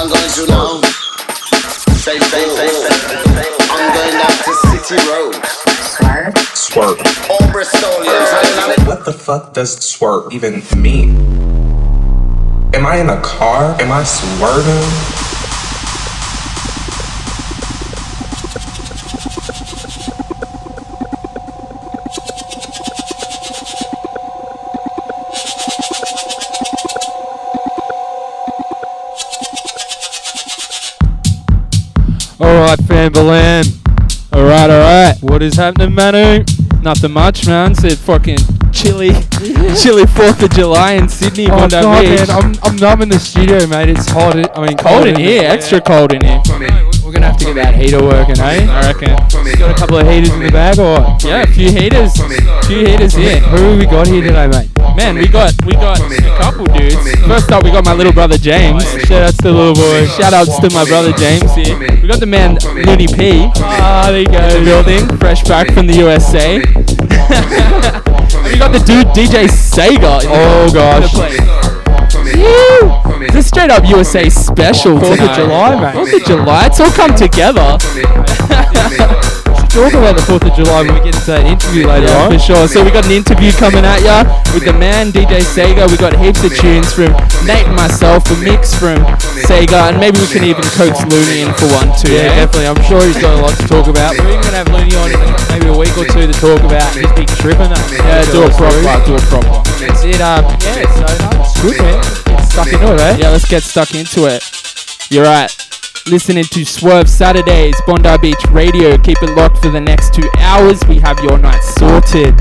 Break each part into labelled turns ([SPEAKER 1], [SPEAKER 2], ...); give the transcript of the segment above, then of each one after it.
[SPEAKER 1] I'm going too long. Say, say, say, say, say. I'm going down to City Road.
[SPEAKER 2] Swerve.
[SPEAKER 1] All Bristolians running on it.
[SPEAKER 2] What the fuck does swerve even mean? Am I in a car? Am I swerving?
[SPEAKER 3] Alright, Famberland. Alright, alright. What is happening, Manu? Nothing much, man. Said fucking chilly, chilly 4th of July in Sydney,
[SPEAKER 4] Oh,
[SPEAKER 3] Bondi
[SPEAKER 4] God,
[SPEAKER 3] Beach.
[SPEAKER 4] man, I'm, I'm numb in the studio, mate. It's hot. I mean,
[SPEAKER 3] cold in here, extra cold in here. We're gonna have to get that heater working, eh? I reckon.
[SPEAKER 4] Got a couple of heaters in the bag, or?
[SPEAKER 3] Yeah, a few heaters, a few heaters here.
[SPEAKER 4] Who have we got here today, mate?
[SPEAKER 3] Man, we got we got a couple dudes. First up, we got my little brother James. Shout outs to the little boy. Shout outs to my brother James here. We got the man Looney P. Ah, there you go. Building, fresh back from the USA. we got the dude DJ Sega.
[SPEAKER 4] Oh, gosh.
[SPEAKER 3] Woo! It's a straight up USA special.
[SPEAKER 4] Fourth of. July, mate.
[SPEAKER 3] Fourth of July. It's all come together.
[SPEAKER 4] Talk about the 4th of July when we get into that interview later
[SPEAKER 3] Yeah,
[SPEAKER 4] on.
[SPEAKER 3] for sure. So we got an interview coming at ya with the man DJ Sega. We got heaps of tunes from Nait and myself, a mix from Sega, and maybe we can even coax Looney in for one too.
[SPEAKER 4] Yeah, definitely. I'm sure he's got a lot to talk about. We're even going to have Looney on in maybe a week or two to talk about his big trip and that.
[SPEAKER 3] Yeah, do it proper. Do it proper.
[SPEAKER 4] That's it. Um, yeah, so no, it's good, man. Get stuck into it, eh?
[SPEAKER 3] Yeah, let's get stuck into it. You're right. Listening to Swerve Saturdays, Bondi Beach Radio. Keep it locked for the next two hours. We have your night sorted.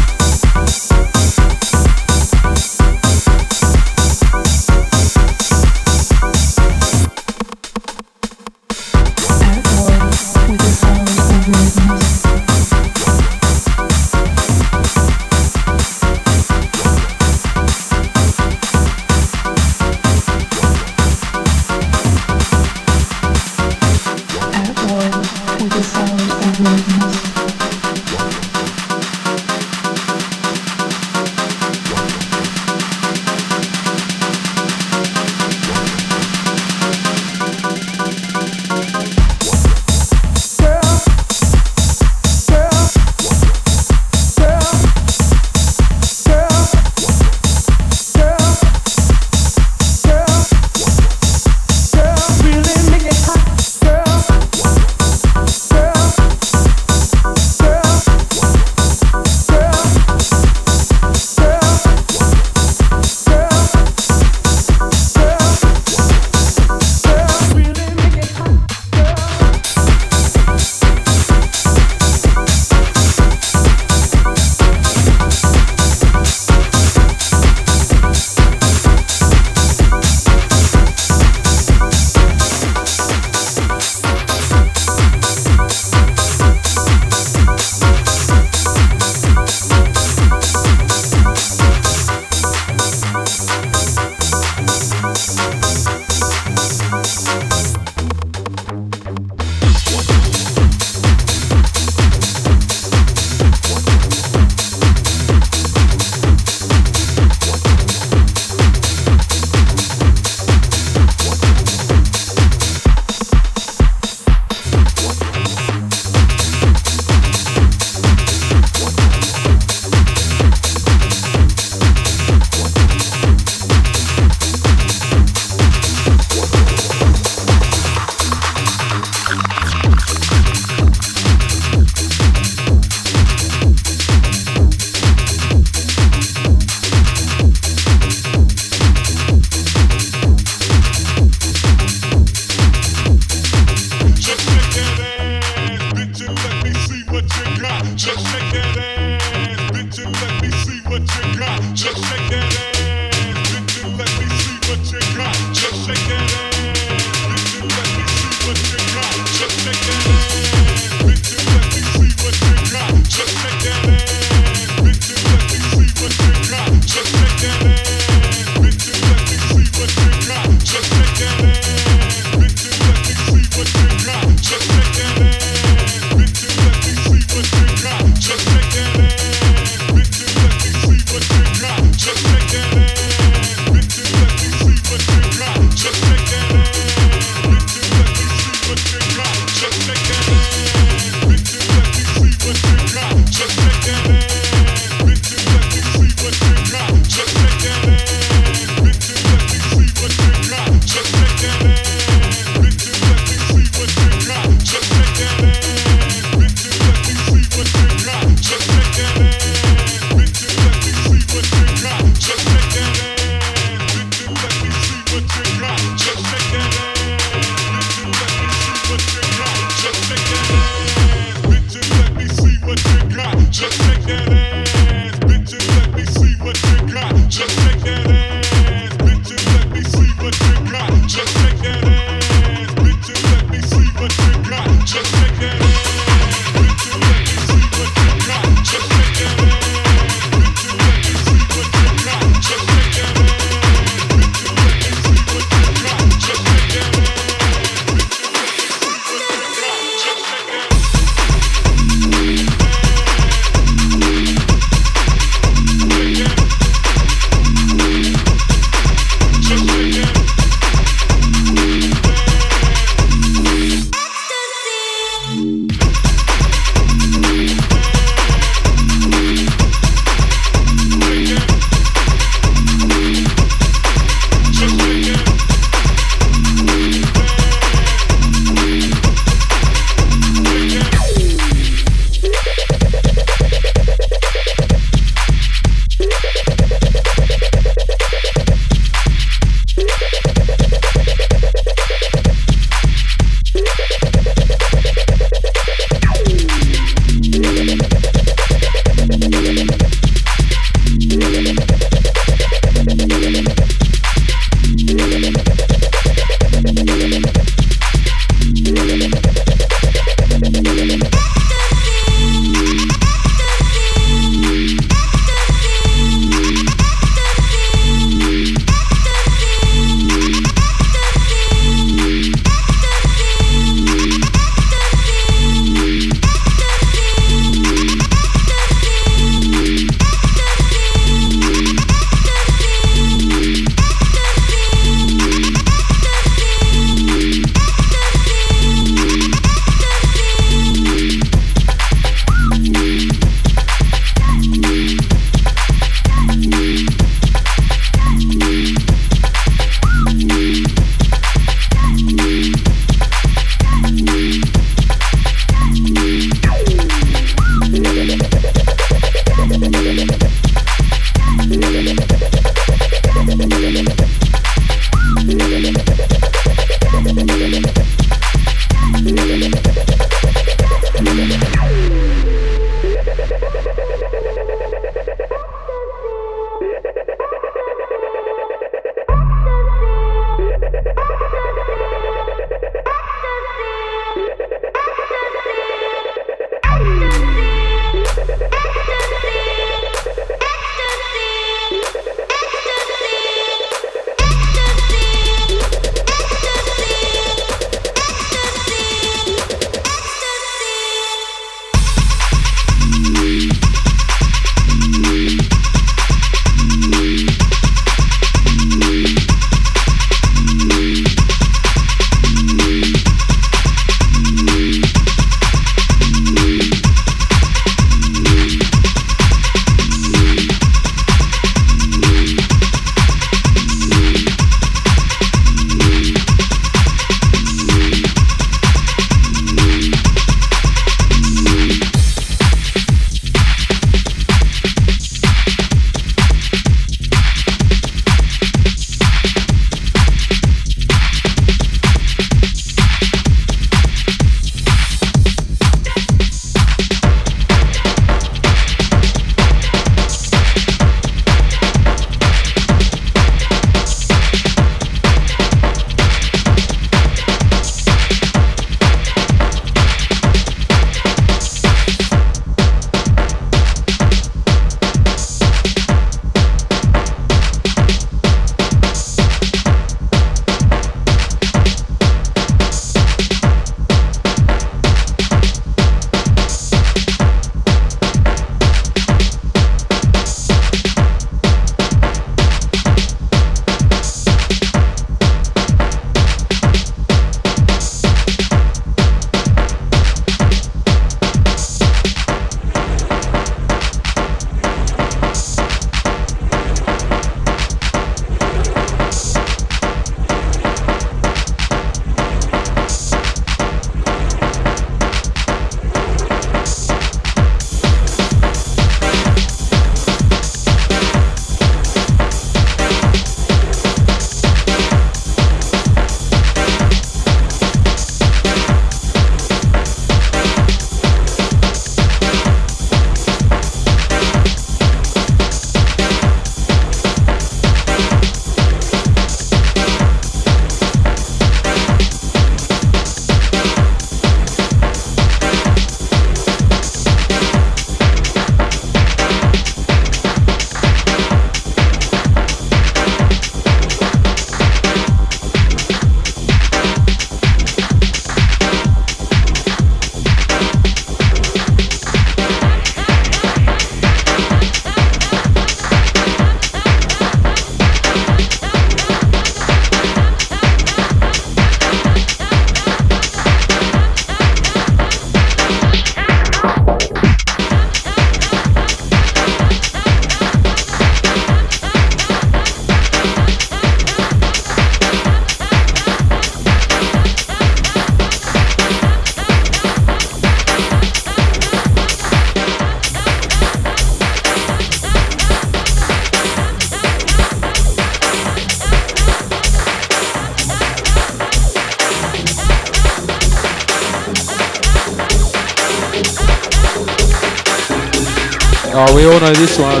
[SPEAKER 4] Know this one.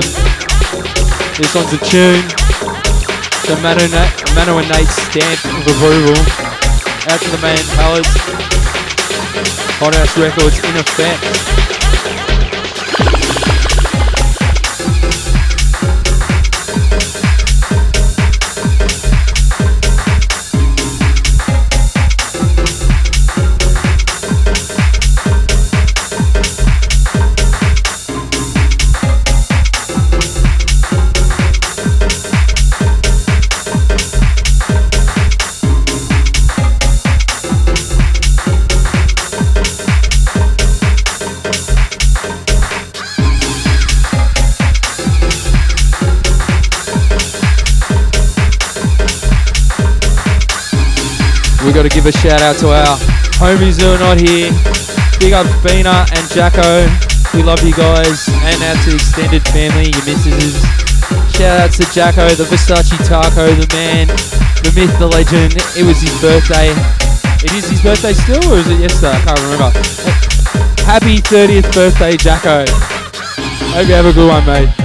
[SPEAKER 4] This one's a tune. The Manu and Nait stamp of approval. Out to the man Palace. Hot House Records in effect. Got to give a shout out to our homies who are not here. Big up Bina and Jacko. We love you guys. And out to extended family, your missuses. Shout outs to Jacko, the Versace Taco, the man, the myth, the legend. It was his birthday. It is his birthday still, or is it yesterday? I can't remember. Happy 30th birthday, Jacko. Hope you have a good one, mate.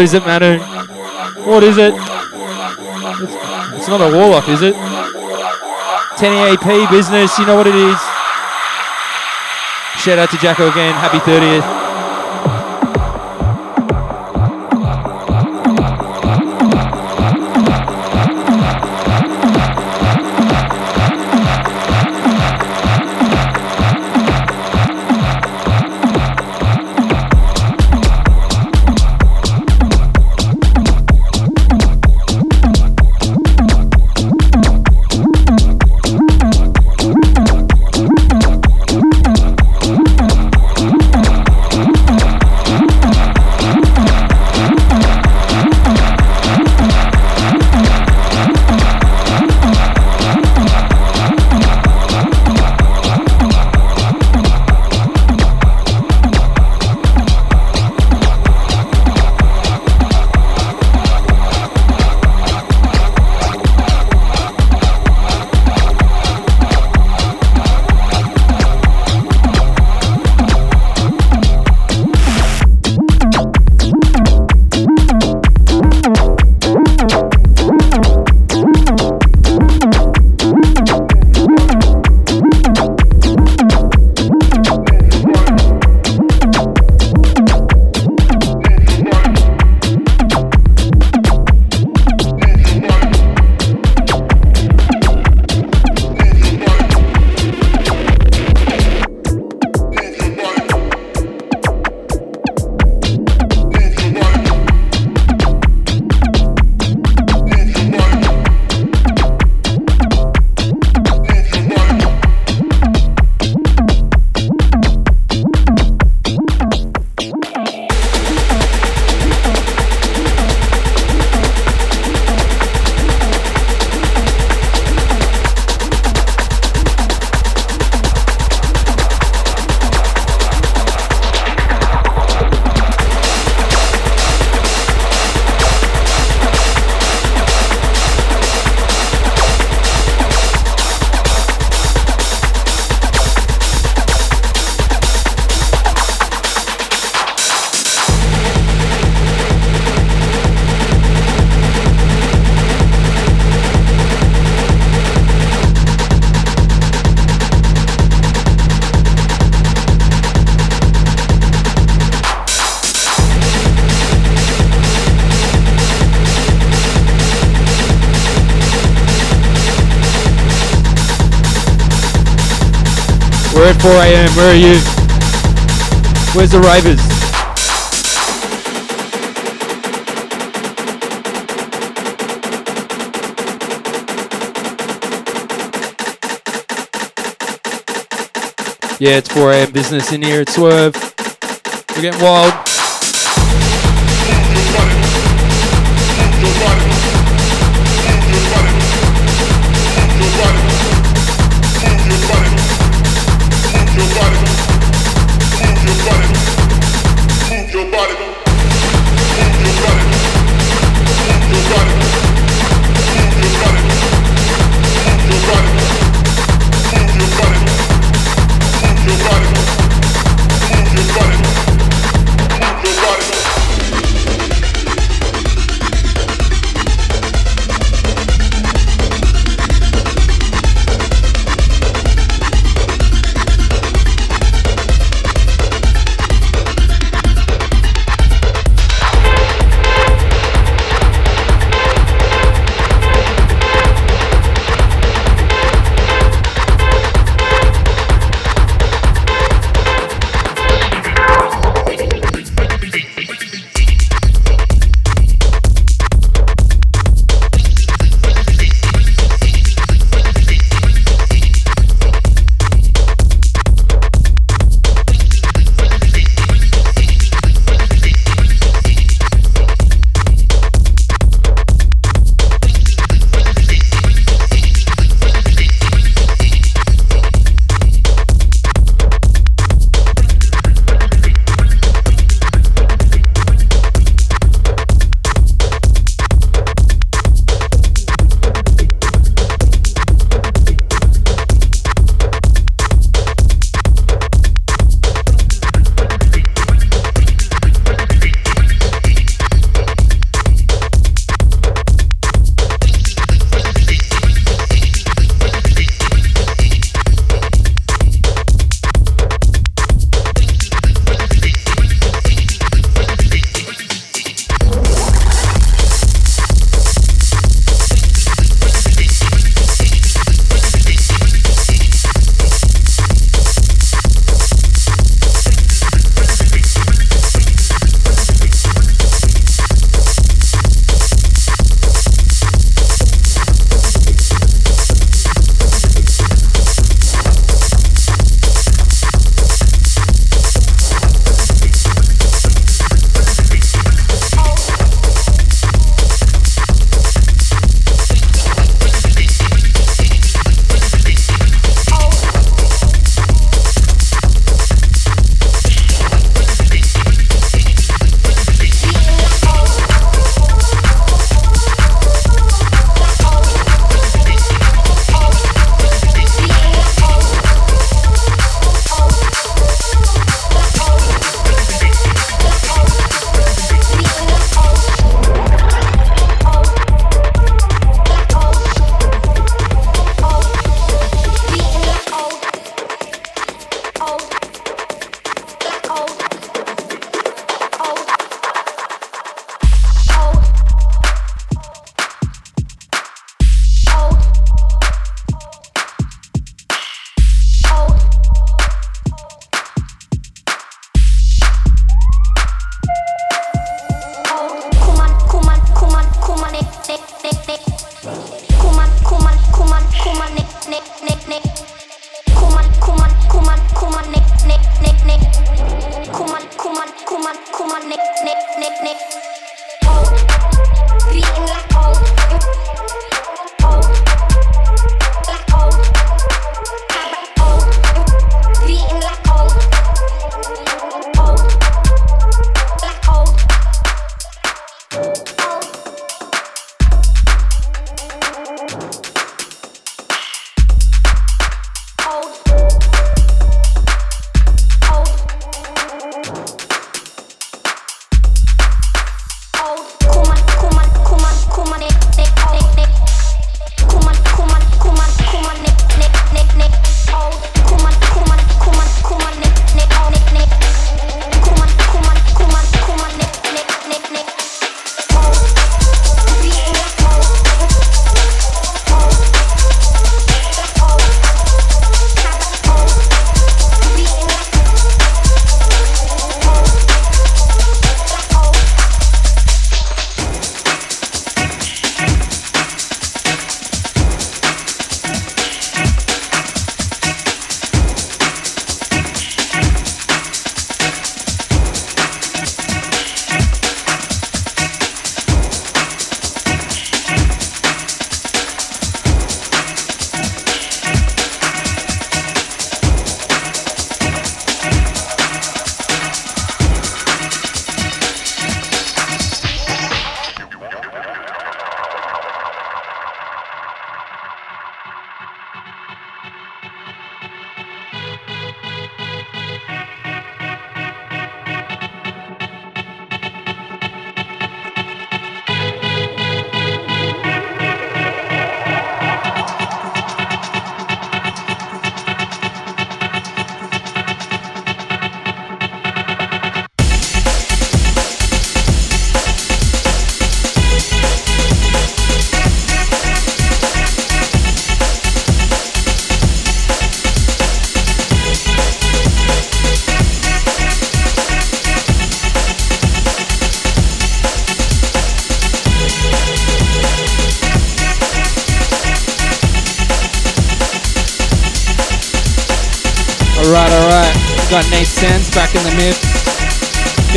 [SPEAKER 4] What is it, Manu? What is it? It's, it's not a warlock, is it? 1080p business, you know what it is. Shout out to Jacko again. Happy 30th. 4 a.m. Where are you? Where's the ravers? Yeah, it's 4 a.m. business in here at Swerve. We're getting wild.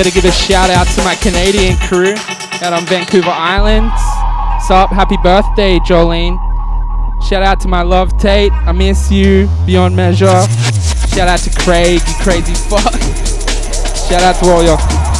[SPEAKER 3] Gotta give a shout out to my Canadian crew out on Vancouver Island. Sup, happy birthday, Jolene. Shout out to my love Tate. I miss you beyond measure. Shout out to Craig, you crazy fuck. Shout out to all your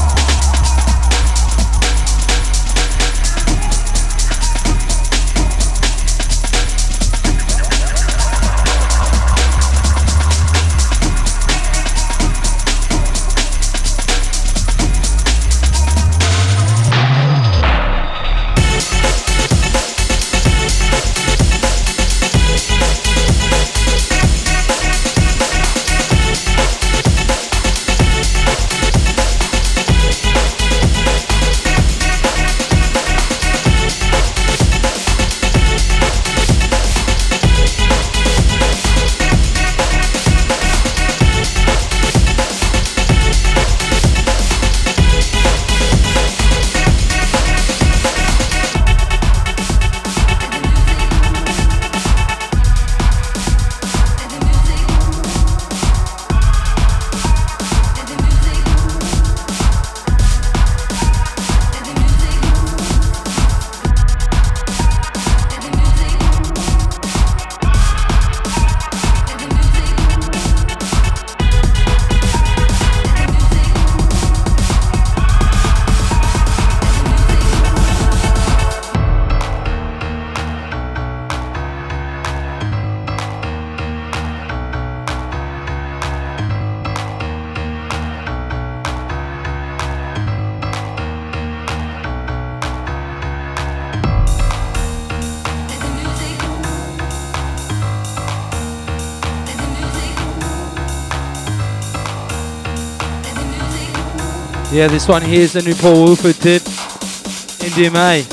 [SPEAKER 4] Yeah, this one here is the new Paul Woolford tip. MDMA.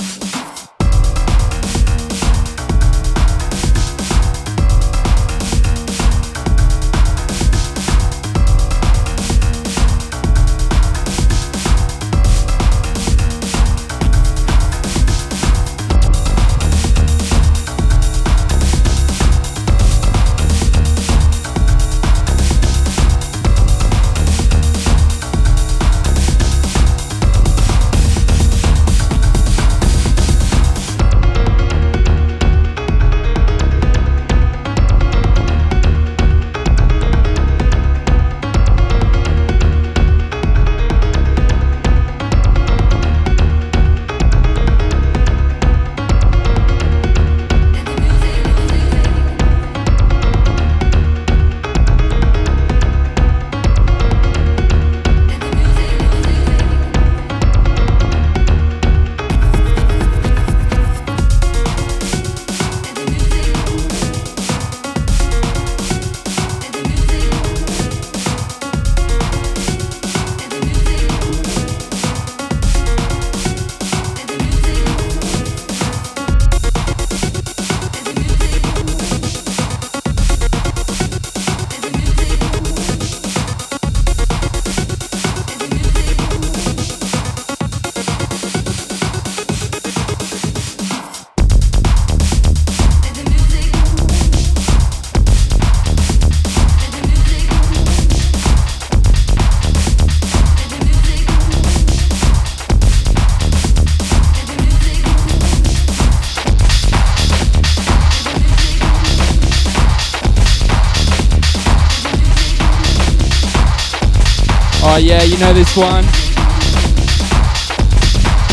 [SPEAKER 3] Yeah, you know this one.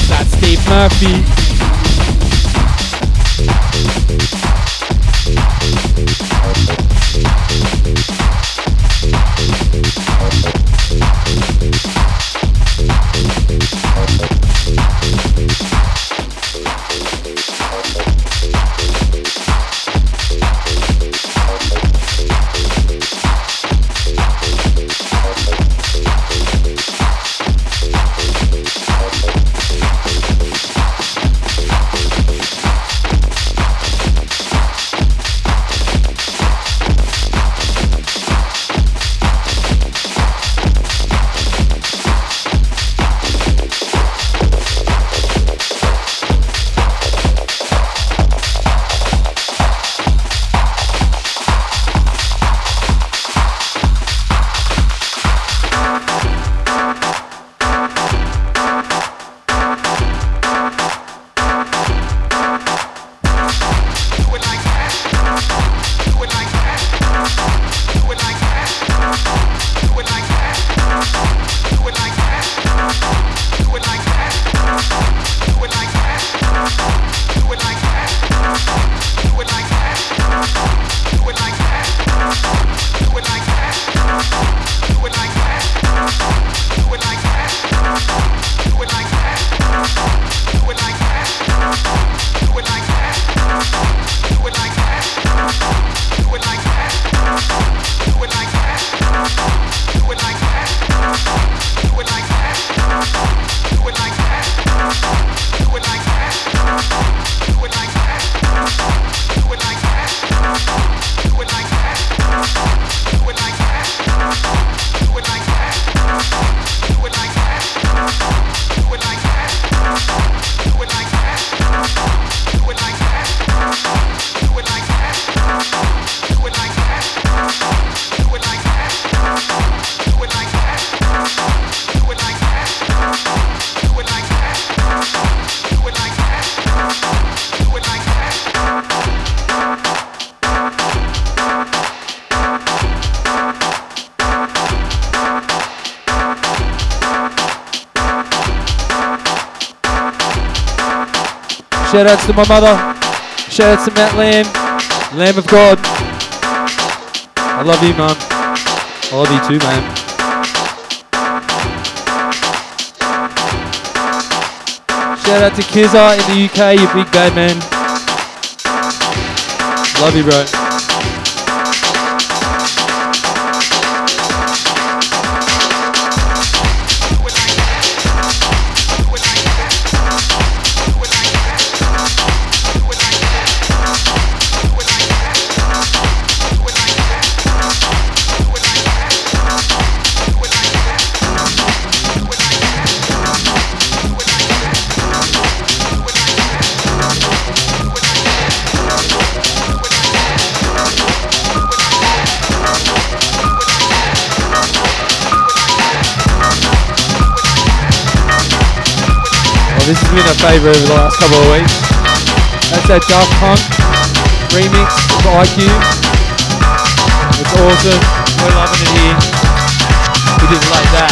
[SPEAKER 3] That's Steve Murphy.
[SPEAKER 4] Shout outs to my mother. Shout outs to Matt Lamb. Lamb of God. I love you, mum. I love you too, man. Shout out to Kizza in the UK, you big bad man. Love you, bro. This has been a favourite over the last couple of weeks. That's that Daft Punk remix of I:Cube. It's awesome. We're loving it here. We it like that.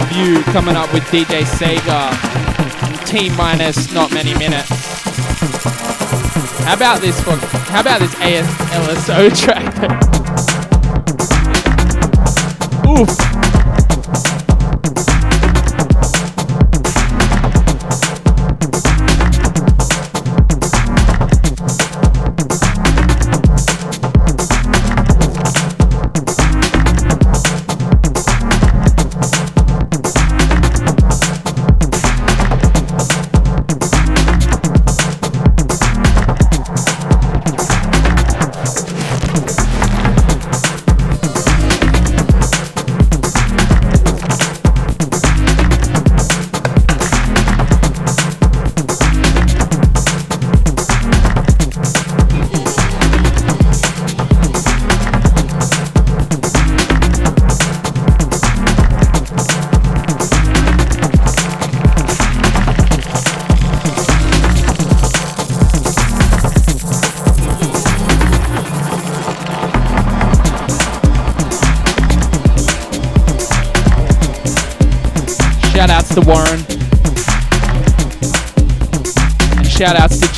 [SPEAKER 3] Interview coming up with DJ Sega. T minus not many minutes. How about this for how about this AS LSO track? Oof.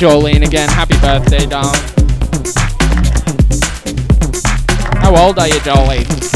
[SPEAKER 3] Jolene again. Happy birthday, darling. How old are you, Jolie?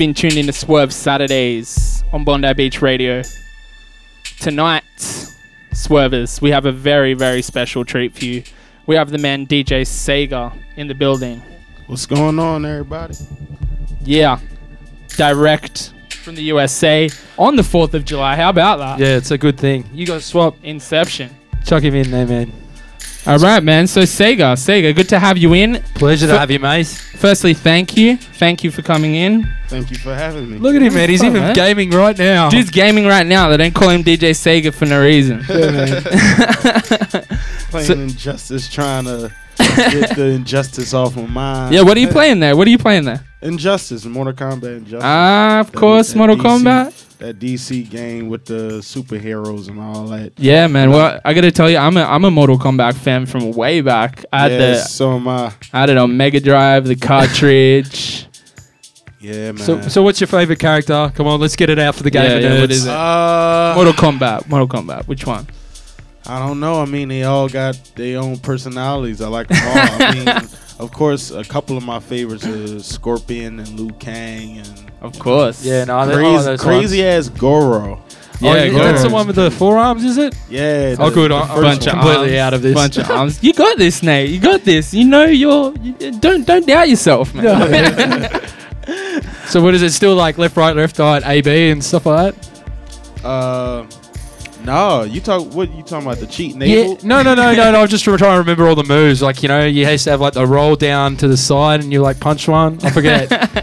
[SPEAKER 3] Been tuned in to Swerve Saturdays on Bondi Beach Radio. Tonight, Swervers, we have a very, very special treat for you. We have the man DJ Sega in the building.
[SPEAKER 5] What's going on, everybody?
[SPEAKER 3] Yeah, direct from the USA on the 4th of July. How about that?
[SPEAKER 4] Yeah, it's a good thing. You got to swap.
[SPEAKER 3] Inception.
[SPEAKER 4] Chuck him in there, man.
[SPEAKER 3] All right, man. So Sega, Sega, good to have you in.
[SPEAKER 4] Pleasure to
[SPEAKER 3] So-
[SPEAKER 4] have you, mate.
[SPEAKER 3] Firstly, thank you. Thank you for coming in.
[SPEAKER 5] Thank you for having me.
[SPEAKER 4] Look at him, man. He's
[SPEAKER 3] Oh,
[SPEAKER 4] even
[SPEAKER 3] man.
[SPEAKER 4] gaming right now.
[SPEAKER 3] Dude's gaming right now. They don't call him DJ Sega for no reason.
[SPEAKER 5] playing
[SPEAKER 3] so-
[SPEAKER 5] Injustice, trying to get the injustice off my mind.
[SPEAKER 3] yeah, what are you playing there? What are you playing there?
[SPEAKER 5] Injustice, Mortal Kombat Injustice.
[SPEAKER 3] Ah, of
[SPEAKER 5] That-
[SPEAKER 3] course,
[SPEAKER 5] that
[SPEAKER 3] Mortal
[SPEAKER 5] DC
[SPEAKER 3] Kombat.
[SPEAKER 5] That DC game with the superheroes and all that.
[SPEAKER 3] Yeah, man. Well, I gotta tell you, I'm a I'm a Mortal Kombat fan from way back. I had
[SPEAKER 5] yeah,
[SPEAKER 3] the
[SPEAKER 5] so am I.
[SPEAKER 3] I had it on Mega Drive, the cartridge.
[SPEAKER 5] Yeah, man.
[SPEAKER 4] So, so what's your favorite character? Come on, let's get it out for the game.
[SPEAKER 3] Yeah, yeah, what is it?
[SPEAKER 5] uh,
[SPEAKER 3] Mortal Kombat. Mortal Kombat. Which one?
[SPEAKER 5] I don't know. I mean, they all got their own personalities. I like them all. I mean, of course, a couple of my favorites are Scorpion and Liu Kang and
[SPEAKER 3] Of course.
[SPEAKER 4] Yeah, no, they're-
[SPEAKER 5] crazy,
[SPEAKER 4] oh, those
[SPEAKER 5] crazy
[SPEAKER 4] ones.
[SPEAKER 5] ass Goro.
[SPEAKER 4] Oh,
[SPEAKER 3] Yeah,
[SPEAKER 4] yeah,
[SPEAKER 3] go
[SPEAKER 4] that's the one with the forearms, is it?
[SPEAKER 5] Yeah.
[SPEAKER 4] Oh,
[SPEAKER 5] the-
[SPEAKER 4] good.
[SPEAKER 5] the
[SPEAKER 4] I- I'm
[SPEAKER 5] first
[SPEAKER 3] Bunch of
[SPEAKER 5] one.
[SPEAKER 4] completely
[SPEAKER 3] arms,
[SPEAKER 4] out of this.
[SPEAKER 3] Bunch of arms. You got this, Nait. You got this. You know you're. You, don't don't doubt yourself, man.
[SPEAKER 4] So what is it? Still like left, right, left, right, A, B, and stuff like that?
[SPEAKER 5] Uh, no, you talk. What you talking about? The cheat
[SPEAKER 4] Yeah.
[SPEAKER 5] navel?
[SPEAKER 4] No, no, no, no, no. I'm just trying to remember all the moves. Like you know, you used to have like the roll down to the side, and you like punch one. I forget.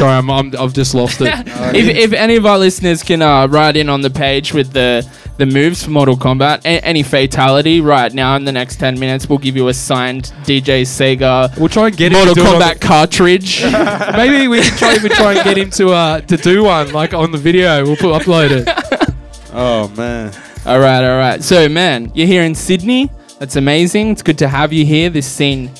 [SPEAKER 4] Sorry, I'm, I'm I've just lost it.
[SPEAKER 3] if, if any of our listeners can uh, write in on the page with the the moves for Mortal Kombat, a- any fatality right now in the next ten minutes, we'll give you a signed DJ Sega
[SPEAKER 4] We'll try and get
[SPEAKER 3] Mortal
[SPEAKER 4] him to do it on
[SPEAKER 3] Kombat cartridge.
[SPEAKER 4] Maybe we can try even try and get him to uh to do one like on the video. We'll put upload it.
[SPEAKER 5] Oh man.
[SPEAKER 3] all right, all right. So, man, you're here in Sydney. That's amazing. It's good to have you here. This scene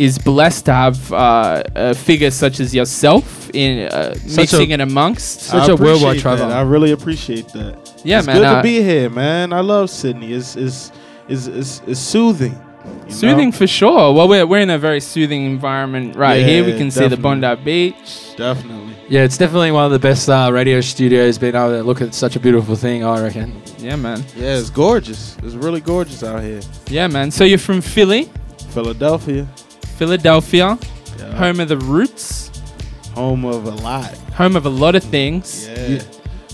[SPEAKER 3] is blessed to have uh, a figure such as yourself in uh, mixing
[SPEAKER 4] a-
[SPEAKER 3] it amongst.
[SPEAKER 4] Such
[SPEAKER 5] I
[SPEAKER 4] a worldwide
[SPEAKER 5] appreciate
[SPEAKER 4] travel.
[SPEAKER 5] I really appreciate that.
[SPEAKER 3] Yeah,
[SPEAKER 5] it's
[SPEAKER 3] man,
[SPEAKER 5] Good
[SPEAKER 3] uh,
[SPEAKER 5] to be here, man. I love Sydney. It's it's it's, it's, it's soothing. you
[SPEAKER 3] Soothing
[SPEAKER 5] know?
[SPEAKER 3] for sure. Well, we're, we're in a very soothing environment right here. We
[SPEAKER 5] Yeah,
[SPEAKER 3] can see the. Bondi Beach.
[SPEAKER 5] Definitely.
[SPEAKER 4] Yeah, it's definitely one of the best uh, radio studios. Being able to look at such a beautiful thing, I reckon.
[SPEAKER 3] Yeah, man.
[SPEAKER 5] Yeah, it's gorgeous. It's really gorgeous out here.
[SPEAKER 3] Yeah, man. So you're from Philly,
[SPEAKER 5] Philadelphia,
[SPEAKER 3] Philadelphia,
[SPEAKER 5] yeah,
[SPEAKER 3] home of the Roots,
[SPEAKER 5] home of a lot.
[SPEAKER 3] home of a lot of things.
[SPEAKER 5] Yeah.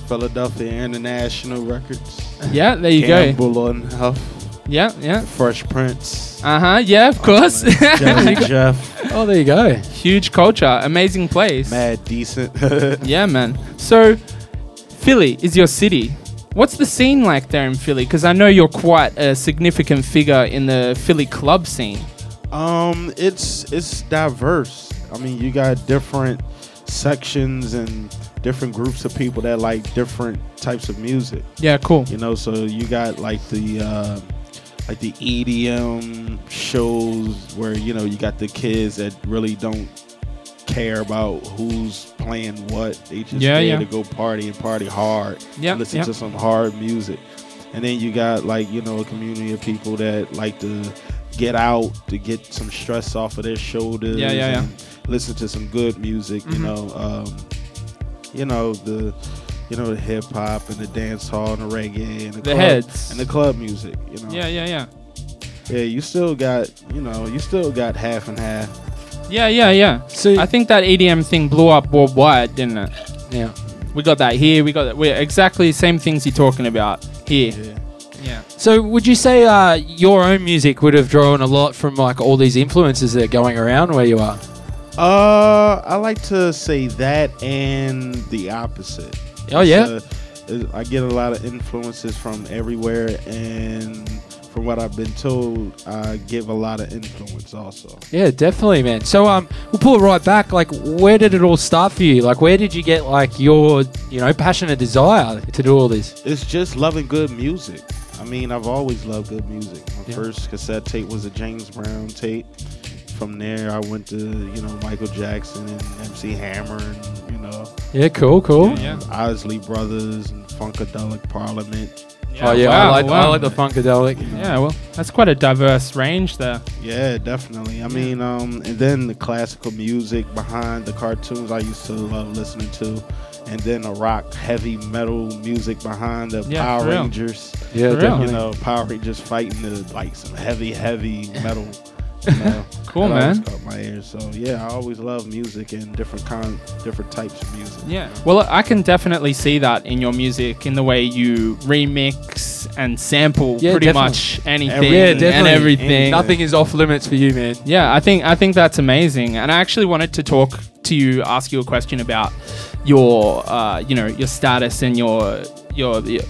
[SPEAKER 5] Philadelphia International Records.
[SPEAKER 3] Yeah, there you go.
[SPEAKER 5] Gamble and Huff.
[SPEAKER 3] Yeah, yeah.
[SPEAKER 5] Fresh Prince.
[SPEAKER 3] Uh huh. Yeah, of course.
[SPEAKER 5] Jazzy Jeff.
[SPEAKER 4] Oh, there you go.
[SPEAKER 3] Huge culture, amazing place.
[SPEAKER 5] Mad decent.
[SPEAKER 3] Yeah, man. So, Philly is your city. What's the scene like there in Philly? Because I know you're quite a significant figure in the Philly club scene.
[SPEAKER 5] Um, it's it's diverse. I mean, you got different sections and different groups of people that like different types of music.
[SPEAKER 3] Yeah, cool.
[SPEAKER 5] You know, so you got like the uh, like the EDM shows where you know you got the kids that really don't care about who's playing what. They just
[SPEAKER 3] Yeah,
[SPEAKER 5] there
[SPEAKER 3] yeah.
[SPEAKER 5] to go party and party hard.
[SPEAKER 3] Yep,
[SPEAKER 5] listen
[SPEAKER 3] yep.
[SPEAKER 5] to some hard music. And then you got like you know a community of people that like to get out to get some stress off of their shoulders.
[SPEAKER 3] Yeah, yeah, yeah.
[SPEAKER 5] Listen to some good music. You
[SPEAKER 3] Mhm.
[SPEAKER 5] know, um, you know the you know the hip hop and the dance hall and the reggae and the,
[SPEAKER 3] The
[SPEAKER 5] club,
[SPEAKER 3] heads.
[SPEAKER 5] and the club music. You know,
[SPEAKER 3] Yeah, yeah, yeah.
[SPEAKER 5] yeah. You still got you know you still got half and half.
[SPEAKER 3] Yeah, yeah, yeah.
[SPEAKER 4] So
[SPEAKER 3] I think that EDM thing blew up worldwide, didn't it?
[SPEAKER 4] yeah.
[SPEAKER 3] We got that here. We got that. We're exactly the same things you're talking about here.
[SPEAKER 5] Yeah.
[SPEAKER 3] Yeah.
[SPEAKER 4] So would you say uh, your own music would have drawn a lot from like all these influences that are going around where you are?
[SPEAKER 5] Uh, I like to say that and the opposite.
[SPEAKER 4] Oh yeah.
[SPEAKER 5] It's, uh, I get a lot of influences from everywhere, and from what I've been told, I give a lot of influence also.
[SPEAKER 4] Yeah, definitely, man. So um, we'll pull it right back. Like, where did it all start for you? Like, where did you get like your, you know, passion and desire to do all this?
[SPEAKER 5] It's just loving good music. I mean, I've always loved good music. My
[SPEAKER 4] Yeah.
[SPEAKER 5] first cassette tape was a James Brown tape. From there, I went to you know Michael Jackson and MC Hammer, and you know
[SPEAKER 4] Yeah, cool, cool.
[SPEAKER 3] Yeah.
[SPEAKER 5] Isley Brothers and Funkadelic Parliament.
[SPEAKER 4] Oh yeah, I
[SPEAKER 3] wow,
[SPEAKER 4] like I like the funkadelic.
[SPEAKER 3] Yeah, well, that's quite a diverse range there.
[SPEAKER 5] Yeah, definitely. I mean, um, and then the classical music behind the cartoons I used to love listening to, and then the rock heavy metal music behind the
[SPEAKER 3] Yeah,
[SPEAKER 5] Power. Rangers.
[SPEAKER 4] Yeah,
[SPEAKER 3] For
[SPEAKER 5] You know, Power Rangers fighting the like some heavy, heavy metal. You know,
[SPEAKER 3] Cool,
[SPEAKER 5] that always
[SPEAKER 3] man.
[SPEAKER 5] Caught my ears. So yeah, I always love music and different kind, different types of music.
[SPEAKER 3] Yeah. Well, I can definitely see that in your music, in the way you remix and sample
[SPEAKER 4] Yeah,
[SPEAKER 3] pretty
[SPEAKER 4] definitely.
[SPEAKER 3] much anything
[SPEAKER 5] Every-
[SPEAKER 4] Yeah,
[SPEAKER 3] and
[SPEAKER 4] definitely.
[SPEAKER 3] everything.
[SPEAKER 4] Nothing is off limits for you, man.
[SPEAKER 3] Yeah, I think I think that's amazing, and I actually wanted to talk to you, ask you a question about your, uh, you know, your status and your your. your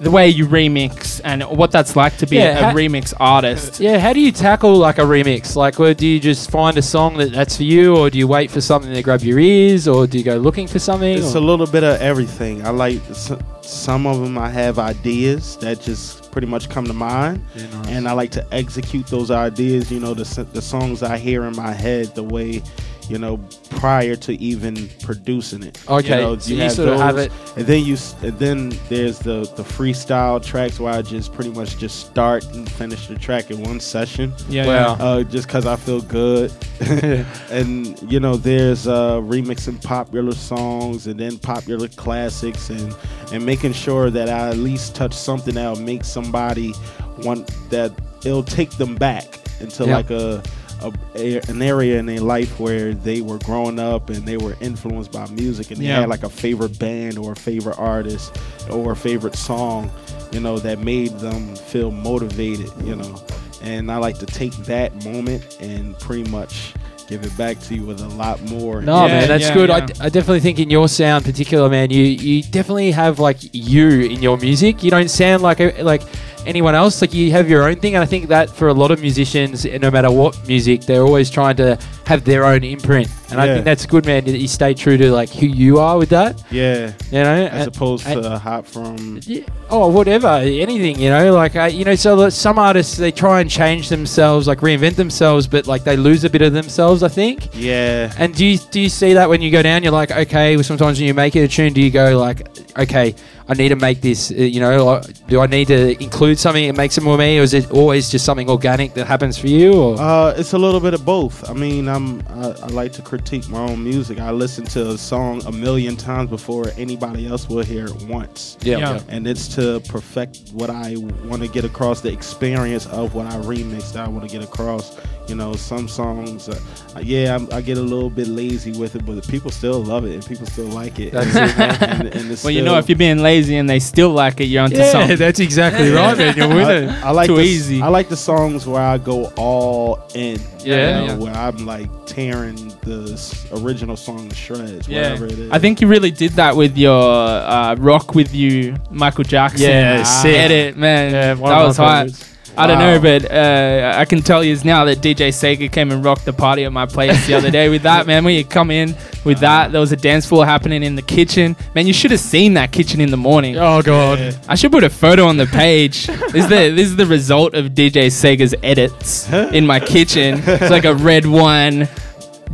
[SPEAKER 3] the way you remix and what that's like to be
[SPEAKER 4] Yeah,
[SPEAKER 3] a
[SPEAKER 4] ha-
[SPEAKER 3] remix artist.
[SPEAKER 4] Yeah, how do you tackle like a remix? Like, or do you just find a song that that's for you, or do you wait for something to grab your ears, or do you go looking for something?
[SPEAKER 5] It's
[SPEAKER 4] or-
[SPEAKER 5] a little bit of everything. I like s- some of them. I have ideas that just pretty much come to mind,
[SPEAKER 4] Yeah, nice.
[SPEAKER 5] and I like to execute those ideas. You know, the s- the songs I hear in my head, the way, you know, prior to even producing it.
[SPEAKER 4] Okay,
[SPEAKER 5] you, know,
[SPEAKER 4] so you sort of have it-
[SPEAKER 5] and then you, and then there's the the freestyle tracks where I just pretty much just start and finish the track in one session
[SPEAKER 3] Yeah,
[SPEAKER 4] yeah,
[SPEAKER 5] uh, just because I feel good. and you know, there's uh, remixing popular songs and then popular classics, and and making sure that I at least touch something that'll make somebody want that it'll take them back into
[SPEAKER 4] Yeah.
[SPEAKER 5] like a. A, a- an area in their life where they were growing up and they were influenced by music and they
[SPEAKER 3] Yeah.
[SPEAKER 5] had like a favorite band or a favorite artist or a favorite song, you know, that made them feel motivated, you know. And I like to take that moment and pretty much give it back to you with a lot more.
[SPEAKER 4] No,
[SPEAKER 3] Yeah,
[SPEAKER 4] man, that's
[SPEAKER 3] yeah,
[SPEAKER 4] good. I,
[SPEAKER 3] yeah.
[SPEAKER 4] d- I definitely think in your sound, particular, man, you you definitely have like you in your music. You don't sound like a, like anyone else. Like you have your own thing, and I think that for a lot of musicians, no matter what music, they're always trying to have their own imprint. And I think that's good, man. That you stay true to like who you are with that.
[SPEAKER 5] Yeah.
[SPEAKER 4] You know,
[SPEAKER 5] As
[SPEAKER 4] And-
[SPEAKER 5] opposed
[SPEAKER 4] and-
[SPEAKER 5] to hop from
[SPEAKER 4] Yeah. Oh, whatever, anything, you know, like uh, you know. So some artists they try and change themselves, like reinvent themselves, but like they lose a bit of themselves. I think.
[SPEAKER 5] yeah.
[SPEAKER 4] And do you do you see that when you go down? You're like, okay. Well, sometimes when you make it a tune, do you go like, okay, I need to make this. Uh, you know, do I need to include something that makes it more me, or is it always just something organic that happens for you? Or
[SPEAKER 5] Uh, it's a little bit of both. I mean, I'm I, I like to critique my own music. I listen to a song a million times before anybody else will hear it once.
[SPEAKER 4] yeah,
[SPEAKER 3] Yeah.
[SPEAKER 4] yeah.
[SPEAKER 5] and it's to perfect what I want to get across, the experience of what I remix That I want to get across. You know, some songs, uh, yeah, I'm, I get a little bit lazy with it, but people still love it and people still like it.
[SPEAKER 4] That's it,
[SPEAKER 5] and, and it's
[SPEAKER 3] Well, you know, if you're being lazy and they still like it, you're onto
[SPEAKER 4] Yeah,
[SPEAKER 3] something.
[SPEAKER 4] that's exactly right, man. You're winning.
[SPEAKER 5] I, I like
[SPEAKER 3] Too
[SPEAKER 5] the,
[SPEAKER 3] easy.
[SPEAKER 5] I like the songs where I go all in. you
[SPEAKER 4] Yeah,
[SPEAKER 5] know,
[SPEAKER 4] yeah.
[SPEAKER 5] where I'm like tearing the original song to shreds,
[SPEAKER 3] Yeah,
[SPEAKER 5] whatever it is.
[SPEAKER 3] I think you really did that with your uh, "Rock with You" Michael Jackson.
[SPEAKER 4] Yeah,
[SPEAKER 3] Ah,
[SPEAKER 4] sick.
[SPEAKER 3] edit, man.
[SPEAKER 4] Yeah,
[SPEAKER 3] that was hot.
[SPEAKER 4] Favorites.
[SPEAKER 3] I don't know, but uh, I can tell you now that DJ Sega came and rocked the party at my place the other day with that, man. When you come in with that, there was a dance floor happening in the kitchen. Man, you should have seen that kitchen in the morning.
[SPEAKER 4] Oh god.
[SPEAKER 3] I should put a photo on the page. this is the this is the result of DJ Sega's edits in my kitchen. It's like a red wine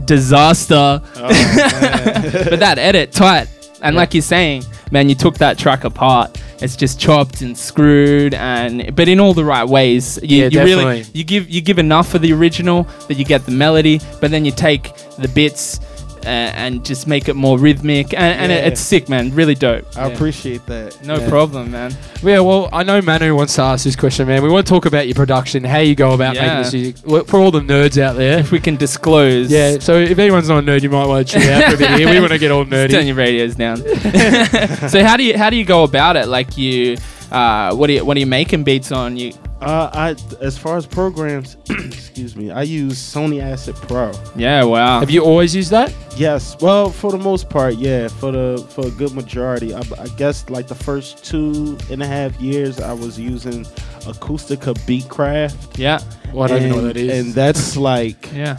[SPEAKER 3] disaster. but that edit tight. And like you're saying, man, you took that track apart. It's just chopped and screwed, and but in all the right ways. You,
[SPEAKER 4] Yeah,
[SPEAKER 3] you really
[SPEAKER 4] definitely.
[SPEAKER 3] you give you give enough for the original that you get the melody, but then you take the bits and just make it more rhythmic, and, and it, it's sick, man. Really dope.
[SPEAKER 5] I
[SPEAKER 3] Yeah.
[SPEAKER 5] appreciate that.
[SPEAKER 3] No
[SPEAKER 4] Yeah.
[SPEAKER 3] problem, man.
[SPEAKER 4] Yeah, well, I know Manu wants to ask this question, man. We want to talk about your production, how you go about
[SPEAKER 3] Yeah.
[SPEAKER 4] making this music. Well, For all the nerds out there.
[SPEAKER 3] If we can disclose.
[SPEAKER 4] Yeah, so if anyone's not a nerd, you might want to tune out for a bit here. We want to get all
[SPEAKER 3] Just turn your radios down. so how do you how do you go about it? Like you, uh, what do you what are you making beats on? You
[SPEAKER 5] Uh, I as far as programs, excuse me, I use Sony Acid Pro.
[SPEAKER 3] yeah wow
[SPEAKER 4] Have you always used that?
[SPEAKER 5] Yes, well, for the most part, yeah. For the for a good majority, I, I guess like the first two and a half years, I was using Acoustica Beatcraft.
[SPEAKER 3] yeah
[SPEAKER 4] Well, I don't even know what that is.
[SPEAKER 5] and that's like
[SPEAKER 3] yeah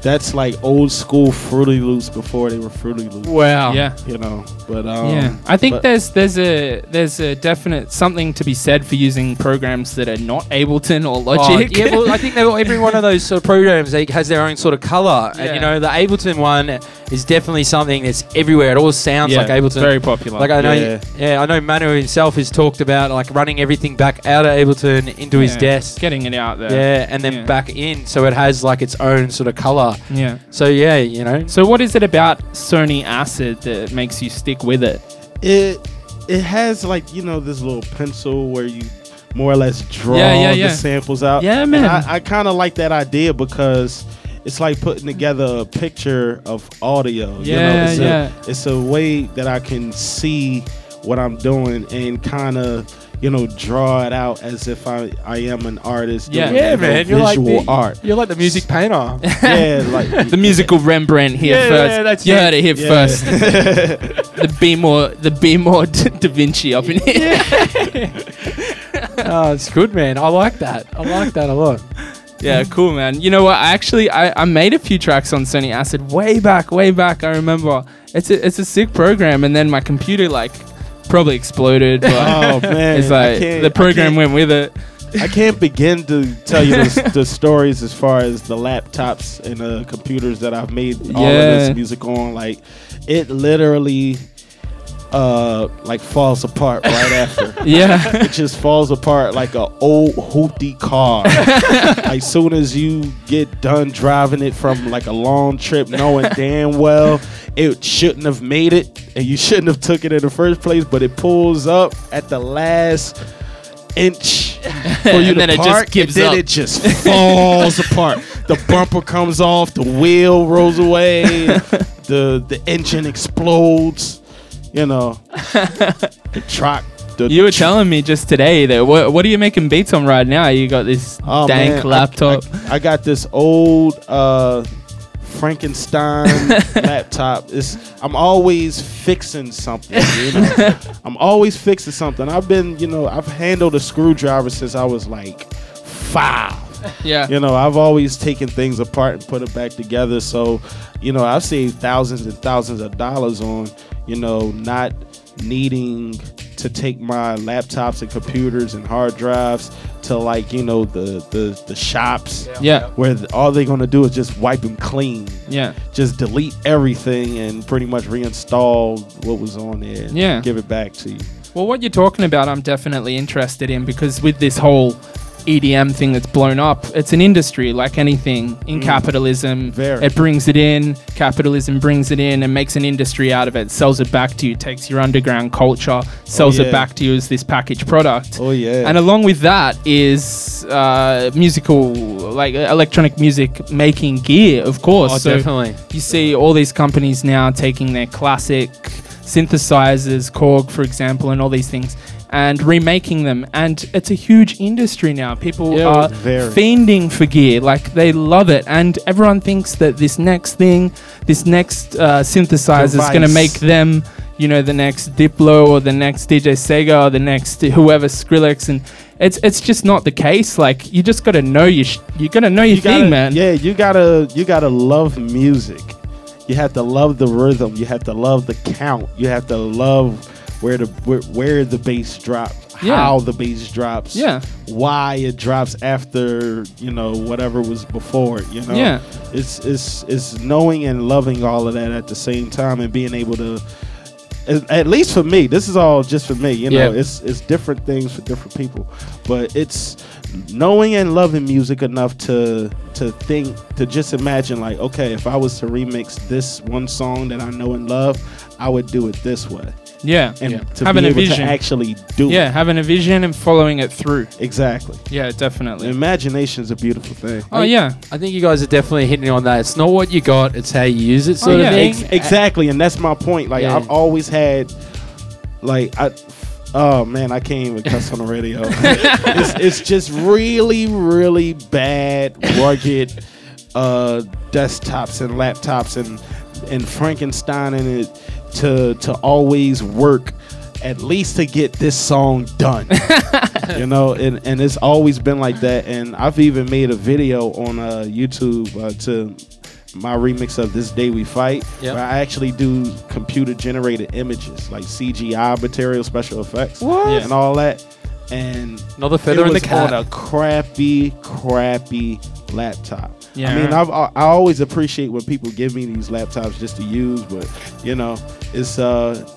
[SPEAKER 5] that's like old school Fruity Loops before they were Fruity Loops.
[SPEAKER 4] Wow.
[SPEAKER 3] Yeah.
[SPEAKER 5] You know, but um,
[SPEAKER 3] yeah, I think
[SPEAKER 5] but-
[SPEAKER 3] there's there's a there's a definite something to be said for using programs that are not Ableton or
[SPEAKER 4] Oh,
[SPEAKER 3] Logic.
[SPEAKER 4] yeah, well, I think every one of those sort of programs they, has their own sort of color, and you know the Ableton one is definitely something that's everywhere. It all sounds
[SPEAKER 3] yeah,
[SPEAKER 4] like Ableton.
[SPEAKER 3] very popular.
[SPEAKER 4] Like I know,
[SPEAKER 5] Yeah.
[SPEAKER 4] yeah. I know Manu himself has talked about like running everything back out of Ableton into his desk,
[SPEAKER 3] getting it out there.
[SPEAKER 4] yeah, and then
[SPEAKER 3] Yeah.
[SPEAKER 4] back in, so it has like its own sort of color.
[SPEAKER 3] Yeah.
[SPEAKER 4] So yeah, you know,
[SPEAKER 3] So what is it about Sony Acid that makes you stick with it?
[SPEAKER 5] it it has like you know this little pencil where you more or less draw
[SPEAKER 3] Yeah, yeah, yeah.
[SPEAKER 5] the samples out.
[SPEAKER 3] Yeah,
[SPEAKER 5] And
[SPEAKER 3] man.
[SPEAKER 5] I, I kind of like that idea because it's like putting together a picture of audio. you know?
[SPEAKER 3] Yeah,
[SPEAKER 5] it's
[SPEAKER 3] yeah.
[SPEAKER 5] A, it's a way that I can see what I'm doing and kind of you know draw it out as if I I am an artist.
[SPEAKER 3] Yeah.
[SPEAKER 5] doing,
[SPEAKER 3] Yeah,
[SPEAKER 4] man, you're like
[SPEAKER 5] visual
[SPEAKER 4] the-
[SPEAKER 5] art.
[SPEAKER 4] you're like the music painter.
[SPEAKER 5] yeah, like
[SPEAKER 3] The musical Rembrandt here
[SPEAKER 4] Yeah,
[SPEAKER 3] first.
[SPEAKER 4] yeah, that's
[SPEAKER 3] you
[SPEAKER 4] it.
[SPEAKER 3] heard it here
[SPEAKER 5] Yeah.
[SPEAKER 3] first. the B-More the B-More Da Vinci up in here.
[SPEAKER 4] oh, it's good, man. I like that. I like that a lot.
[SPEAKER 3] Yeah, cool, man. You know what? I actually I, I made a few tracks on Sony Acid way back, way back. I remember. It's a it's a sick program, and then my computer like probably exploded. But
[SPEAKER 5] Oh man,
[SPEAKER 3] it's like the program went with it.
[SPEAKER 5] I can't begin to tell you the, the stories as far as the laptops and the computers that I've made all of this music on. Like, it literally, uh, like falls apart right after.
[SPEAKER 3] Yeah,
[SPEAKER 5] It just falls apart like a old hoopty car. like soon as you get done driving it from like a long trip, knowing damn well it shouldn't have made it, and you shouldn't have took it in the first place, but it pulls up at the last inch for you
[SPEAKER 3] And
[SPEAKER 5] to
[SPEAKER 3] then it just gives
[SPEAKER 5] and then
[SPEAKER 3] up.
[SPEAKER 5] it just falls apart. The bumper comes off, the wheel rolls away, the the engine explodes. You know, the truck. The
[SPEAKER 3] you were telling me just today that what what are you making beats on right now? You got this
[SPEAKER 5] Oh,
[SPEAKER 3] dank
[SPEAKER 5] man, I-
[SPEAKER 3] laptop.
[SPEAKER 5] I, I got this old uh, Frankenstein laptop. It's, I'm always fixing something. You know? I'm always fixing something. I've been, you know, I've handled a screwdriver since I was like five.
[SPEAKER 3] yeah,
[SPEAKER 5] You know, I've always taken things apart and put it back together. So, you know, I've saved thousands and thousands of dollars on, you know, not needing to take my laptops and computers and hard drives to like, you know, the the, the shops
[SPEAKER 3] yeah,
[SPEAKER 5] where th- all they're gonna do is just wipe them clean,
[SPEAKER 3] yeah.
[SPEAKER 5] just delete everything and pretty much reinstall what was on there. and
[SPEAKER 3] Yeah.
[SPEAKER 5] give it back to you.
[SPEAKER 3] Well, what you're talking about, I'm definitely interested in because with this whole EDM thing that's blown up, it's an industry like anything in capitalism.
[SPEAKER 5] Mm. Very.
[SPEAKER 3] It brings it in, capitalism brings it in and makes an industry out of it, sells it back to you, takes your underground culture, sells
[SPEAKER 5] yeah.
[SPEAKER 3] it back to you as this packaged product.
[SPEAKER 5] Oh yeah.
[SPEAKER 3] And along with that is uh, musical, like electronic music making gear, of course.
[SPEAKER 4] Oh,
[SPEAKER 3] So
[SPEAKER 4] definitely.
[SPEAKER 3] you see all these companies now taking their classic synthesizers, Korg, for example, and all these things, and remaking them. And it's a huge industry now. People
[SPEAKER 5] Yeah,
[SPEAKER 3] are
[SPEAKER 5] very.
[SPEAKER 3] fiending for gear, like they love it, and everyone thinks that this next thing, this next uh, synthesizer is going to make them. You know the next Diplo or the next DJ Sega or the next whoever Skrillex and it's it's just not the case. Like you just got to know your sh- you got to know your
[SPEAKER 5] you
[SPEAKER 3] thing,
[SPEAKER 5] gotta,
[SPEAKER 3] man.
[SPEAKER 5] Yeah, you gotta you gotta love music. You have to love the rhythm. You have to love the count. You have to love where the where, where the bass drops,
[SPEAKER 3] Yeah.
[SPEAKER 5] how the bass drops,
[SPEAKER 3] Yeah.
[SPEAKER 5] why it drops after you know whatever was before. it, You know,
[SPEAKER 3] Yeah.
[SPEAKER 5] It's it's it's knowing and loving all of that at the same time and being able to. At at least for me, this is all just for me. You know,
[SPEAKER 4] Yeah.
[SPEAKER 5] it's it's different things for different people, but it's knowing and loving music enough to to think to just imagine like, okay, if I was to remix this one song that I know and love, I would do it this way,
[SPEAKER 3] Yeah.
[SPEAKER 5] and
[SPEAKER 3] yeah.
[SPEAKER 5] to
[SPEAKER 3] having
[SPEAKER 5] be
[SPEAKER 3] a
[SPEAKER 5] able
[SPEAKER 3] vision.
[SPEAKER 5] to actually do
[SPEAKER 3] yeah,
[SPEAKER 5] it.
[SPEAKER 3] having a vision and following it through.
[SPEAKER 5] Exactly.
[SPEAKER 3] Yeah, definitely.
[SPEAKER 5] Imagination is a beautiful thing.
[SPEAKER 3] Oh yeah,
[SPEAKER 4] I think you guys are definitely hitting on that. It's not what you got; it's how you use it, sort
[SPEAKER 3] Oh, yeah.
[SPEAKER 4] of thing.
[SPEAKER 5] Ex- exactly, and that's my point. Like
[SPEAKER 4] Yeah.
[SPEAKER 5] I've always had, like I, oh man, I can't even cuss on the radio. it's, it's just really, really bad, rugged uh, desktops and laptops and and Frankenstein and it to to always work at least to get this song done. you know, and, and it's always been like that. And I've even made a video on uh, YouTube uh, to my remix of "This Day We Fight,"
[SPEAKER 4] Yep.
[SPEAKER 5] where I actually do computer generated images like CGI material, special effects,
[SPEAKER 4] What?
[SPEAKER 3] Yeah.
[SPEAKER 5] and all that. And
[SPEAKER 4] Another feather in the cap.
[SPEAKER 5] on a crappy, crappy laptop.
[SPEAKER 3] Yeah.
[SPEAKER 5] I mean, I've, I I always appreciate when people give me these laptops just to use, but you know, it's uh,